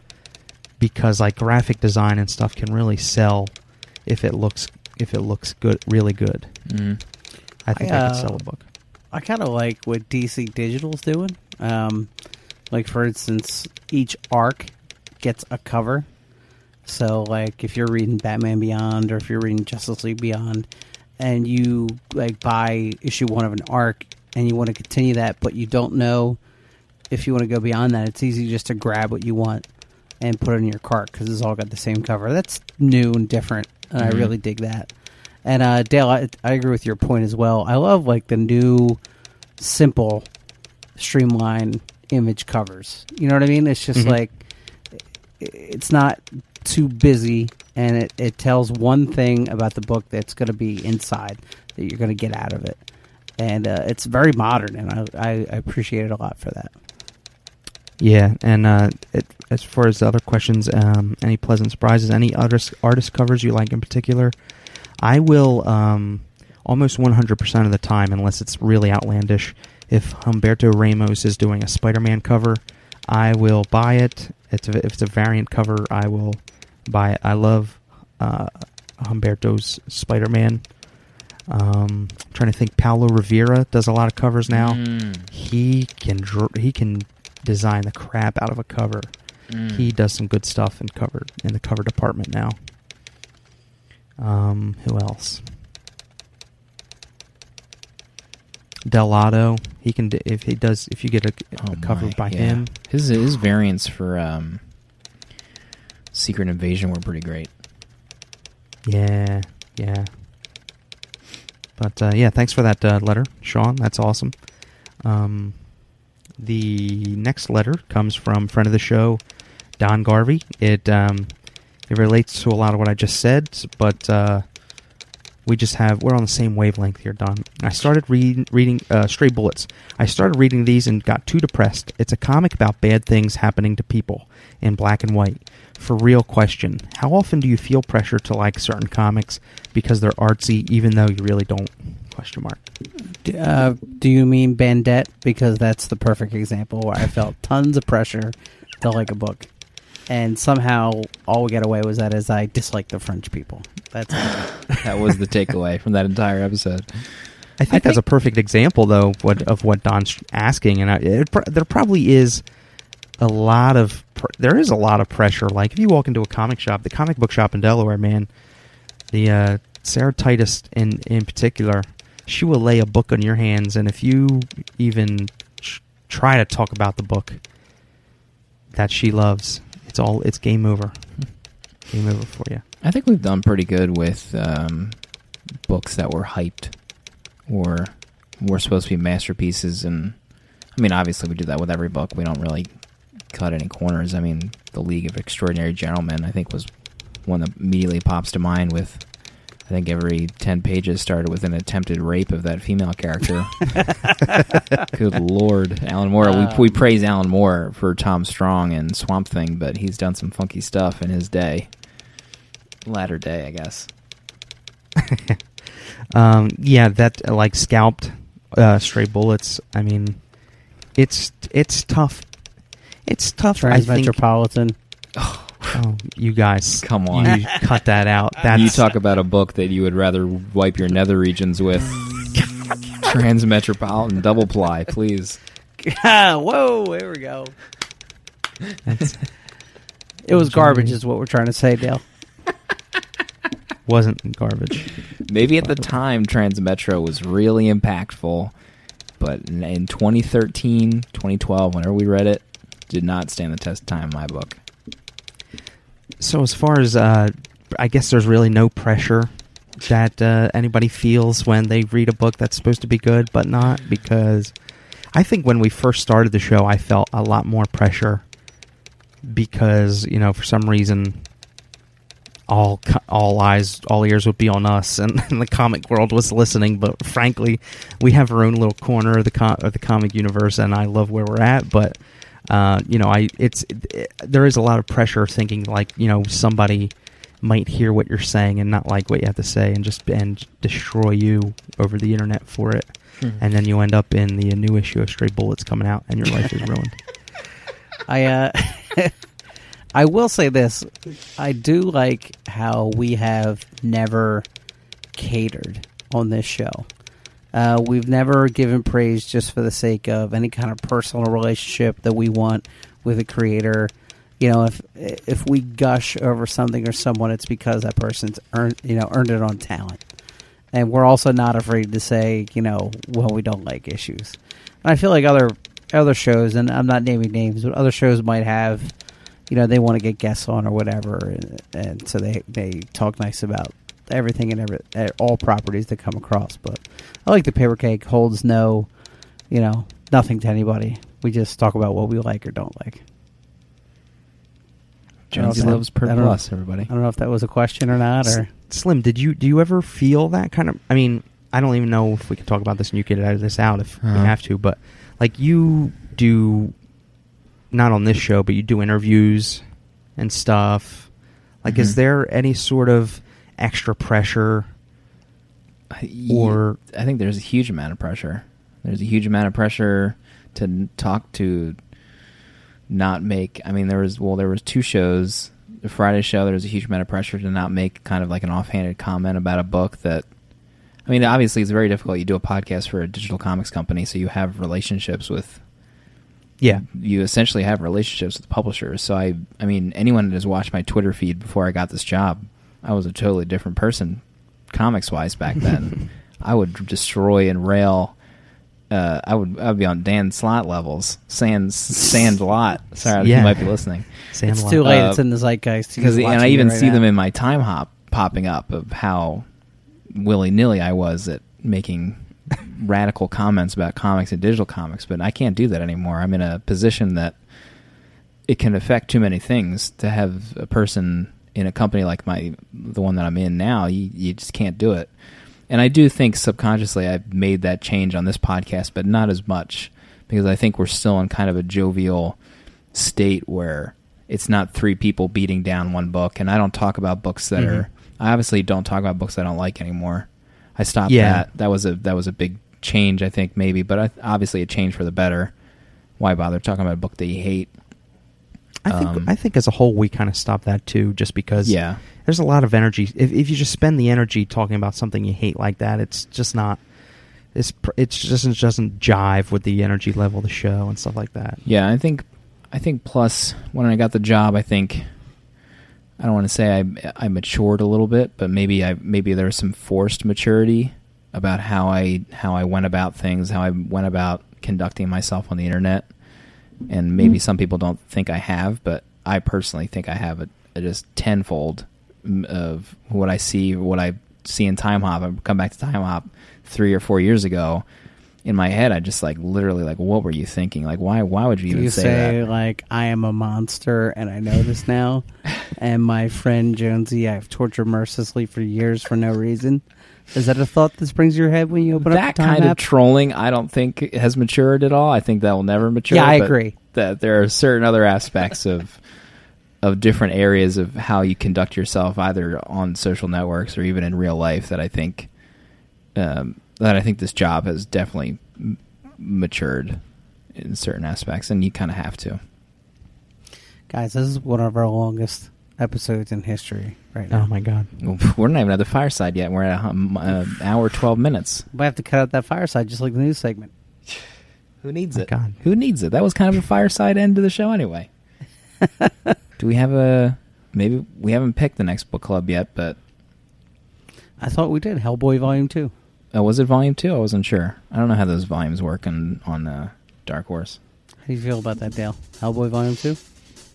because like graphic design and stuff can really sell if it looks if it looks good, really good. Mm-hmm. I think I, I, uh, could sell a book. I kind of like what DC Digital's doing. Um, like for instance, each arc gets a cover. So like if you're reading Batman Beyond or if you're reading Justice League Beyond, and you like buy issue one of an arc and you want to continue that, but you don't know if you want to go beyond that, it's easy just to grab what you want and put it in your cart because it's all got the same cover. That's new and different, and Mhm. I really dig that. And uh, Dale, I, I agree with your point as well. I love like the new, simple, streamlined image covers. You know what I mean? It's just Mhm. like it's not too busy, and it, it tells one thing about the book that's going to be inside that you're going to get out of it. And uh, it's very modern, and I, I appreciate it a lot for that. Yeah, and uh, it, as far as the other questions, um, any pleasant surprises? Any artist artist covers you like in particular? I will um, almost 100% of the time, unless it's really outlandish. If Humberto Ramos is doing a Spider-Man cover, I will buy it. It's a, if it's a variant cover, I will buy it. I love uh, Humberto's Spider-Man. Um, I'm trying to think. Paulo Rivera does a lot of covers now. Mm. He can dr- he can design the crap out of a cover. Mm. He does some good stuff in cover in the cover department now. Um, who else? Dell'Otto. He can if he does if you get a, a Oh cover my, by yeah. him. His his variants for um, Secret Invasion were pretty great. Yeah, yeah. But uh, yeah, thanks for that uh, letter, Sean. That's awesome. Um, the next letter comes from friend of the show, Don Garvey. It um, it relates to a lot of what I just said, but uh, we just have we're on the same wavelength here, Don. I started read, reading uh, Stray Bullets. I started reading these and got too depressed. It's a comic about bad things happening to people in black and white. For real question, how often do you feel pressure to like certain comics because they're artsy, even though you really don't? Question mark. D- Uh, do you mean Bandette? Because that's the perfect example where I felt tons of pressure to like a book, and somehow all we got away was that is I dislike the French people. That's. That was the takeaway from that entire episode. I think that's a perfect example, though, of what, of what Don's asking, and I, it, pr- there probably is a lot of pr- there is a lot of pressure. Like if you walk into a comic shop, the comic book shop in Delaware, man, the uh, Sarah Titus in in particular, she will lay a book on your hands, and if you even tr- try to talk about the book that she loves, it's all it's game over. Game over for you. I think we've done pretty good with um, books that were hyped or were supposed to be masterpieces. And I mean, obviously, we do that with every book. We don't really cut any corners. I mean, The League of Extraordinary Gentlemen, I think, was one that immediately pops to mind with. I think every 10 pages started with an attempted rape of that female character. Good lord. Alan Moore. we, we praise Alan Moore for Tom Strong and Swamp Thing, but he's done some funky stuff in his day. Latter day, I guess. Um, yeah, that like scalped uh, stray bullets. I mean, it's it's tough. It's tough. I think. Transmetropolitan. Oh, you guys, Come on. you cut that out. That's you talk about a book that you would rather wipe your nether regions with. Transmetropolitan double ply, please. Ah, whoa! There we go. that's, It was garbage, is what we're trying to say, Dale. wasn't garbage. Maybe at the time Transmetro was really impactful, but in- in 2013, 2012, whenever we read it, did not stand the test of time in my book. So as far as uh, I guess there's really no pressure that uh, anybody feels when they read a book that's supposed to be good but not because I think when we first started the show I felt a lot more pressure because you know for some reason all all eyes all ears would be on us and, and the comic world was listening. But frankly we have our own little corner of the com- of the comic universe and I love where we're at but uh, you know I it's it, there is a lot of pressure thinking like you know somebody might hear what you're saying and not like what you have to say and just and destroy you over the internet for it. And then you end up in the new issue of Stray Bullets coming out and your life is ruined. I uh, I will say this: I do like how we have never catered on this show. Uh, we've never given praise just for the sake of any kind of personal relationship that we want with a creator. You know, if if we gush over something or someone, it's because that person's earned you know earned it on talent, and we're also not afraid to say you know well we don't like issues. And I feel like other other shows, and I'm not naming names, but other shows might have, you know, they want to get guests on or whatever, and, and so they they talk nice about everything and every uh, all properties that come across. But I like the Paper Keg holds no, you know, nothing to anybody. We just talk about what we like or don't like. I don't know Jonesy if that- loves per I don't know- plus, everybody. I don't know if that was a question or not, or Slim, did you do you ever feel that kind of? I mean, I don't even know if we can talk about this and you can edit this out if Uh-huh. we have to. But like you do, not on this show, but you do interviews and stuff. Like, is Mhm. there any sort of extra pressure? Or- I think there's a huge amount of pressure. There's a huge amount of pressure to talk to not make I mean there was well there was two shows. The Friday show there was a huge amount of pressure to not make kind of like an offhanded comment about a book that I mean obviously it's very difficult. You do a podcast for a digital comics company so you have relationships with Yeah, you essentially have relationships with publishers. So I, I mean, anyone that has watched my Twitter feed before I got this job, I was a totally different person, comics wise back then. I would destroy and rail. Uh, I would, I would be on Dan Slott levels, Sand, Sand Lot. Sorry, Yeah. you might be listening it's Sandlot. too late. Uh, it's in the zeitgeist. Because, and I even right see now. them in my time hop popping up of how willy nilly I was at making radical comments about comics and digital comics, but I can't do that anymore. I'm in a position that it can affect too many things to have a person in a company like my the one that I'm in now. You you just can't do it. And I do think subconsciously I've made that change on this podcast, but not as much because I think we're still in kind of a jovial state where it's not three people beating down one book and I don't talk about books that Mhm. are I obviously don't talk about books I don't like anymore. I stopped Yeah. that. That was a that was a big change I think maybe, but I, obviously a change for the better. Why bother talking about a book that you hate? I think Um, I think as a whole we kind of stopped that too, just because Yeah. there's a lot of energy. If if you just spend the energy talking about something you hate like that, it's just not. It's pr- it just it doesn't jive with the energy level of the show and stuff like that. Yeah, I think I think plus when I got the job, I think I don't want to say I I matured a little bit, but maybe I maybe there was some forced maturity about how I how I went about things, how I went about conducting myself on the internet. And maybe mm. some people don't think I have, but I personally think I have a, a just tenfold of what I see, what I see in Time Hop. I come back to Time Hop three or four years ago. In my head, I just like literally like, what were you thinking? Like, why? Why would you even you say, say, that? like I am a monster and I know this now, and my friend Jonesy I've tortured mercilessly for years for no reason? Is that a thought that springs to your head when you open that up that kind of trolling, I don't think has matured at all. I think that will never mature. Yeah, I but agree. That there are certain other aspects of of different areas of how you conduct yourself, either on social networks or even in real life, that I think um, that I think this job has definitely m- matured in certain aspects, and you kind of have to. Guys, this is one of our longest episodes in history right now. Oh my god! We're not even at the fireside yet. We're at an hour twelve minutes. We have to cut out that fireside just like the news segment. Who needs My it? God. Who needs it? That was kind of a fireside end to the show anyway. Do we have a maybe we haven't picked the next book club yet, but I thought we did Hellboy Volume Two. uh, was it volume two? I wasn't sure. I don't know how those volumes work on on uh, Dark Horse. How do you feel about that, Dale? Hellboy Volume Two.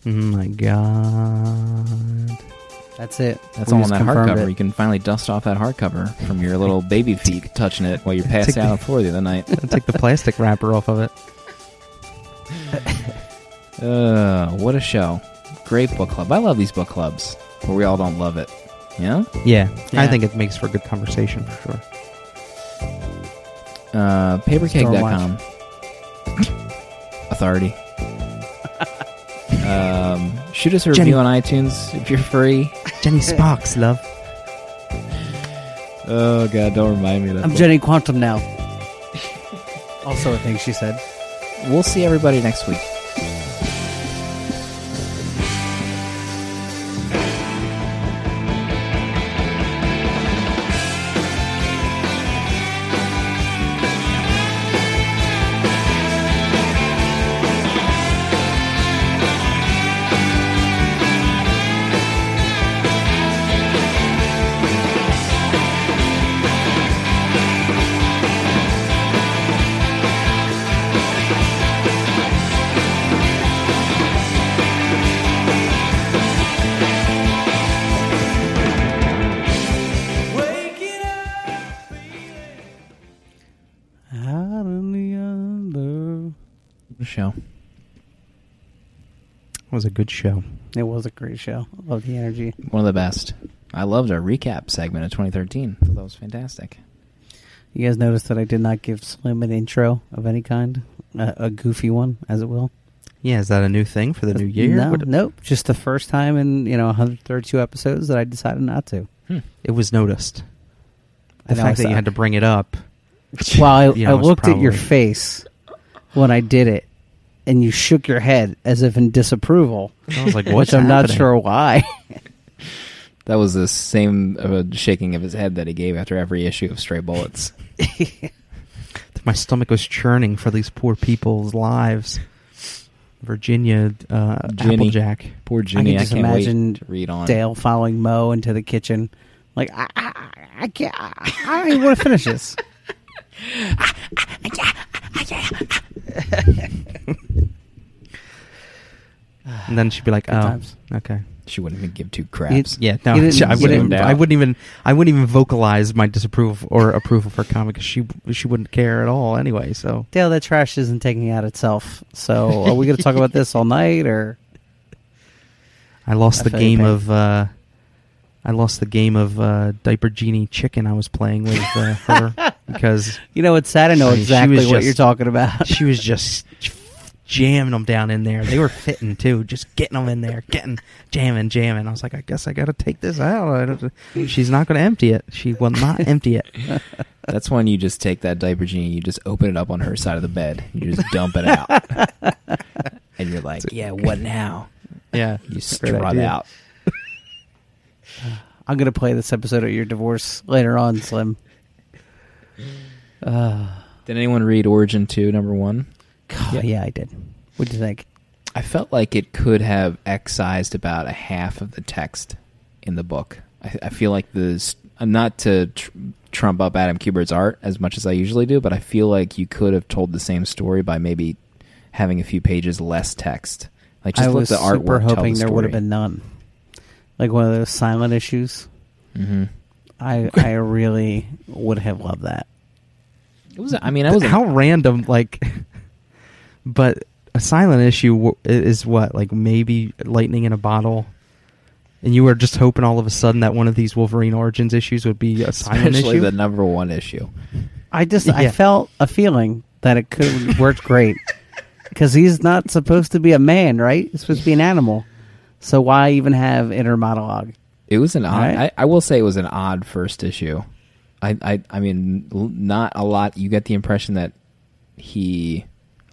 Oh my god! That's it. That's We all on just that hardcover. You can finally dust off that hardcover from your little baby feet touching it while you're passing out the- on the floor the other night. Take the plastic wrapper off of it. Uh, what a show! Great book club. I love these book clubs but we all don't love it. Yeah. Yeah, I think it makes for good conversation for sure. Uh, paperkeg.com. Authority. Um, shoot us a Jenny. review on iTunes if you're free. Jenny Sparks, love. Oh god, don't remind me of that. I'm Jenny Quantum now. also a thing she said. We'll see everybody next week. It was a good show. It was a great show. I love the energy. One of the best. I loved our recap segment of 2013. Thought that was fantastic. You guys noticed that I did not give Slim an intro of any kind, a, a goofy one, as it will. Yeah, is that a new thing for the new year? No, What- nope. Just the first time in you know 132 episodes that I decided not to. Hmm. It was noticed. The I know, fact that you had to bring it up. Well, I, You know, it's looked at your face when I did it, and you shook your head as if in disapproval. I was like, which what's I'm not happening? sure why. That was the same uh, shaking of his head that he gave after every issue of Stray Bullets. My stomach was churning for these poor people's lives. Virginia uh, Ginny. Applejack. Poor I Ginny, can I, just can't imagine wait to read on. Dale following Mo into the kitchen, like I, I, I can't, I, I don't even want to finish this. And then she'd be like, Good oh, times. okay. She wouldn't even give two You- craps. Yeah, no, You didn't- I you wouldn't. didn't- I wouldn't even. I wouldn't even vocalize my disapproval or approval for comic. 'cause she she wouldn't care at all anyway. So Dale, that trash isn't taking out itself. So are we going to talk about this all night or? I lost I the feel you, game Peg. of. Uh, I lost the game of uh, diaper genie chicken I was playing with uh, her because You know, it's sad. I know I mean, she exactly was what just- you're talking about. she was just jamming them down in there. They were fitting too, just getting them in there, getting jamming, jamming. I was like, I guess I got to take this out. I don't, she's not going to empty it. She will not empty it. That's when you just take that diaper genie, you just open it up on her side of the bed, you just dump it out, and you're like, "Yeah, what now?" Yeah, You great strut idea. out. I'm going to play this episode of your divorce later on, Slim. Uh, Did anyone read Origin Two, number one? God, yeah. I did. What do you think? I felt like it could have excised about a half of the text in the book. I, I feel like the not to tr- trump up Adam Kubert's art as much as I usually do, but I feel like you could have told the same story by maybe having a few pages less text. Like just I let the artwork super hoping the there would have been none. Like one of those silent issues. hmm I I really would have loved that. It was. I mean, I was. how random like but a silent issue is what like maybe lightning in a bottle and you were just hoping all of a sudden that one of these wolverine origins issues would be a silent especially issue the number one issue. I just I felt a feeling that it could have worked great because he's not supposed to be a man, right? He's supposed to be an animal. So why even have inner monologue? It was an odd. Right. I, I will say it was an odd first issue. I, I, I mean, not a lot. You get the impression that he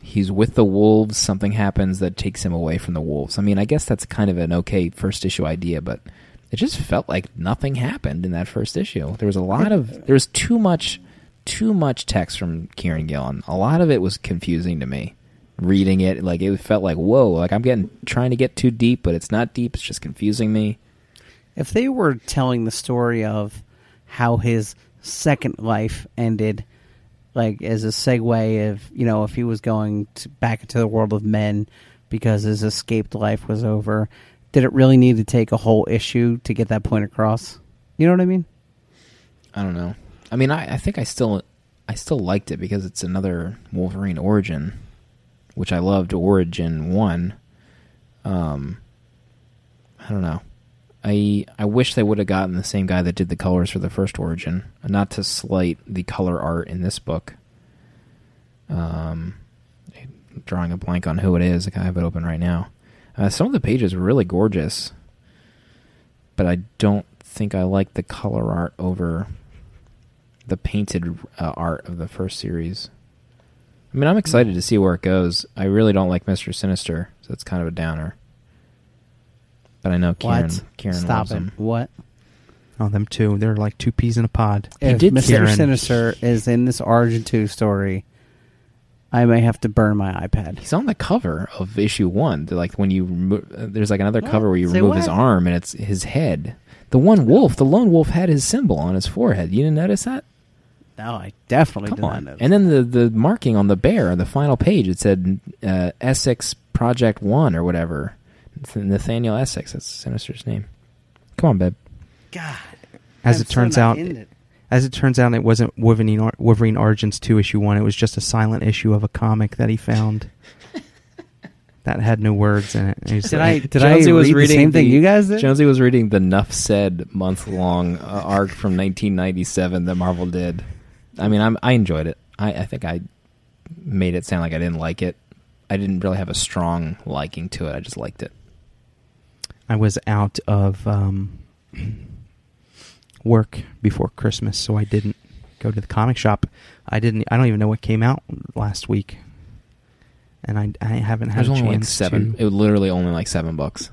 he's with the wolves. Something happens that takes him away from the wolves. I mean, I guess that's kind of an okay first issue idea, but it just felt like nothing happened in that first issue. There was a lot of there was too much too much text from Kieron Gillen. A lot of it was confusing to me. Reading it, like it felt like whoa, like I'm getting trying to get too deep, but it's not deep. It's just confusing me. If they were telling the story of how his second life ended, like as a segue of you know if he was going to, back into the world of men because his escaped life was over, did it really need to take a whole issue to get that point across? You know what I mean? I don't know. I mean, I, I think I still, I still liked it because it's another Wolverine origin, which I loved. Origin one. Um, I don't know. I I wish they would have gotten the same guy that did the colors for the first origin. Not to slight the color art in this book. Um, drawing a blank on who it is. I have it open right now. Uh, some of the pages were really gorgeous, but I don't think I like the color art over the painted uh, art of the first series. I mean, I'm excited to see where it goes. I really don't like Mister Sinister, so it's kind of a downer. But I know Karen. what? Kieran Stop loves it. him. What? oh them two they're like two peas in a pod He if did Mr. Kieran. Sinister is in this Origin 2 story, I may have to burn my iPad. He's on the cover of issue one. They're like when you remo- uh, there's like another What? cover where you Say remove his what? arm and it's his head. The one wolf, the lone wolf, had his symbol on his forehead. You didn't notice that? No, I definitely Come did not on. know. And then the the marking on the bear on the final page it said uh, Essex Project One or whatever. It's Nathaniel Essex. That's Sinister's name. Come on, babe. God, as I'm it turns not out it. as it turns out it wasn't wolverine, Or- wolverine origins 2 issue 1 it was just a silent issue of a comic that he found that had no words in it And he's Did like- I did I read the same thing you guys did? Jonesy was reading the Nuff Said month long uh, arc from 1997 that Marvel did. I mean, I'm, I enjoyed it. I, I think I made it sound like I didn't like it. I didn't really have a strong liking to it. I just liked it. I was out of um, work before Christmas, so I didn't go to the comic shop. I didn't. I don't even know what came out last week, and I I haven't had There's a only like chance seven. to. It was literally only like seven bucks,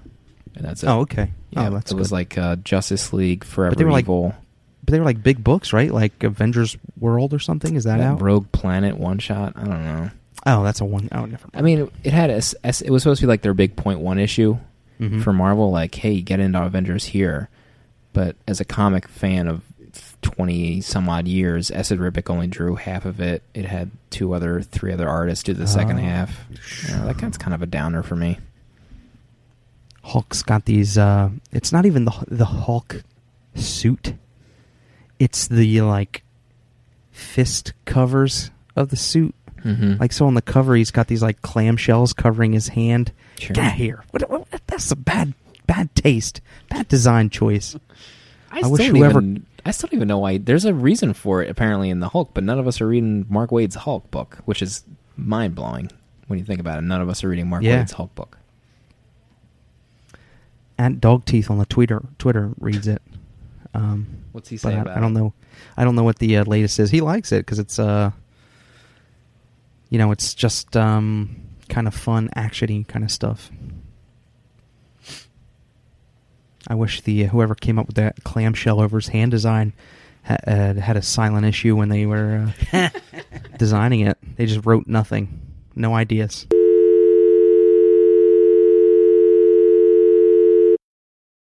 and that's it. oh, okay. yeah. oh, that's it was like uh, Justice League Forever they were like Evil, but they were like big books, right? Like Avengers World or something. Is that out? Rogue Planet one shot. I don't know. Oh, that's a one. Oh, never. I mean, it had a, it was supposed to be like their big point one issue Mhm. for Marvel. Like, hey, get into Avengers here. But as a comic fan of twenty some odd years, Esad Ribic only drew half of it. It had two other, three other artists do the second Oh. half. You know, that kind kind of a downer for me. Hulk's got these. Uh, it's not even the the Hulk suit. It's the like fist covers of the suit. Mhm. Like so on the cover, he's got these like clamshells covering his hand. Sure. Get out of here! What, what, that's a bad, bad taste, bad design choice. I, I still wish don't whoever- Even, I still don't even know why. There's a reason for it apparently in the Hulk, but none of us are reading Mark Waid's Hulk book, which is mind blowing when you think about it. None of us are reading Mark Yeah. Waid's Hulk book. And dog teeth on the Twitter Twitter reads it. Um, What's he saying? I, I don't know. I don't know what the uh, latest is. He likes it because it's uh, you know, it's just um, kind of fun, actiony kind of stuff. I wish the uh, whoever came up with that clamshell over his hand design ha- uh, had a silent issue when they were uh, designing it. They just wrote nothing, no ideas.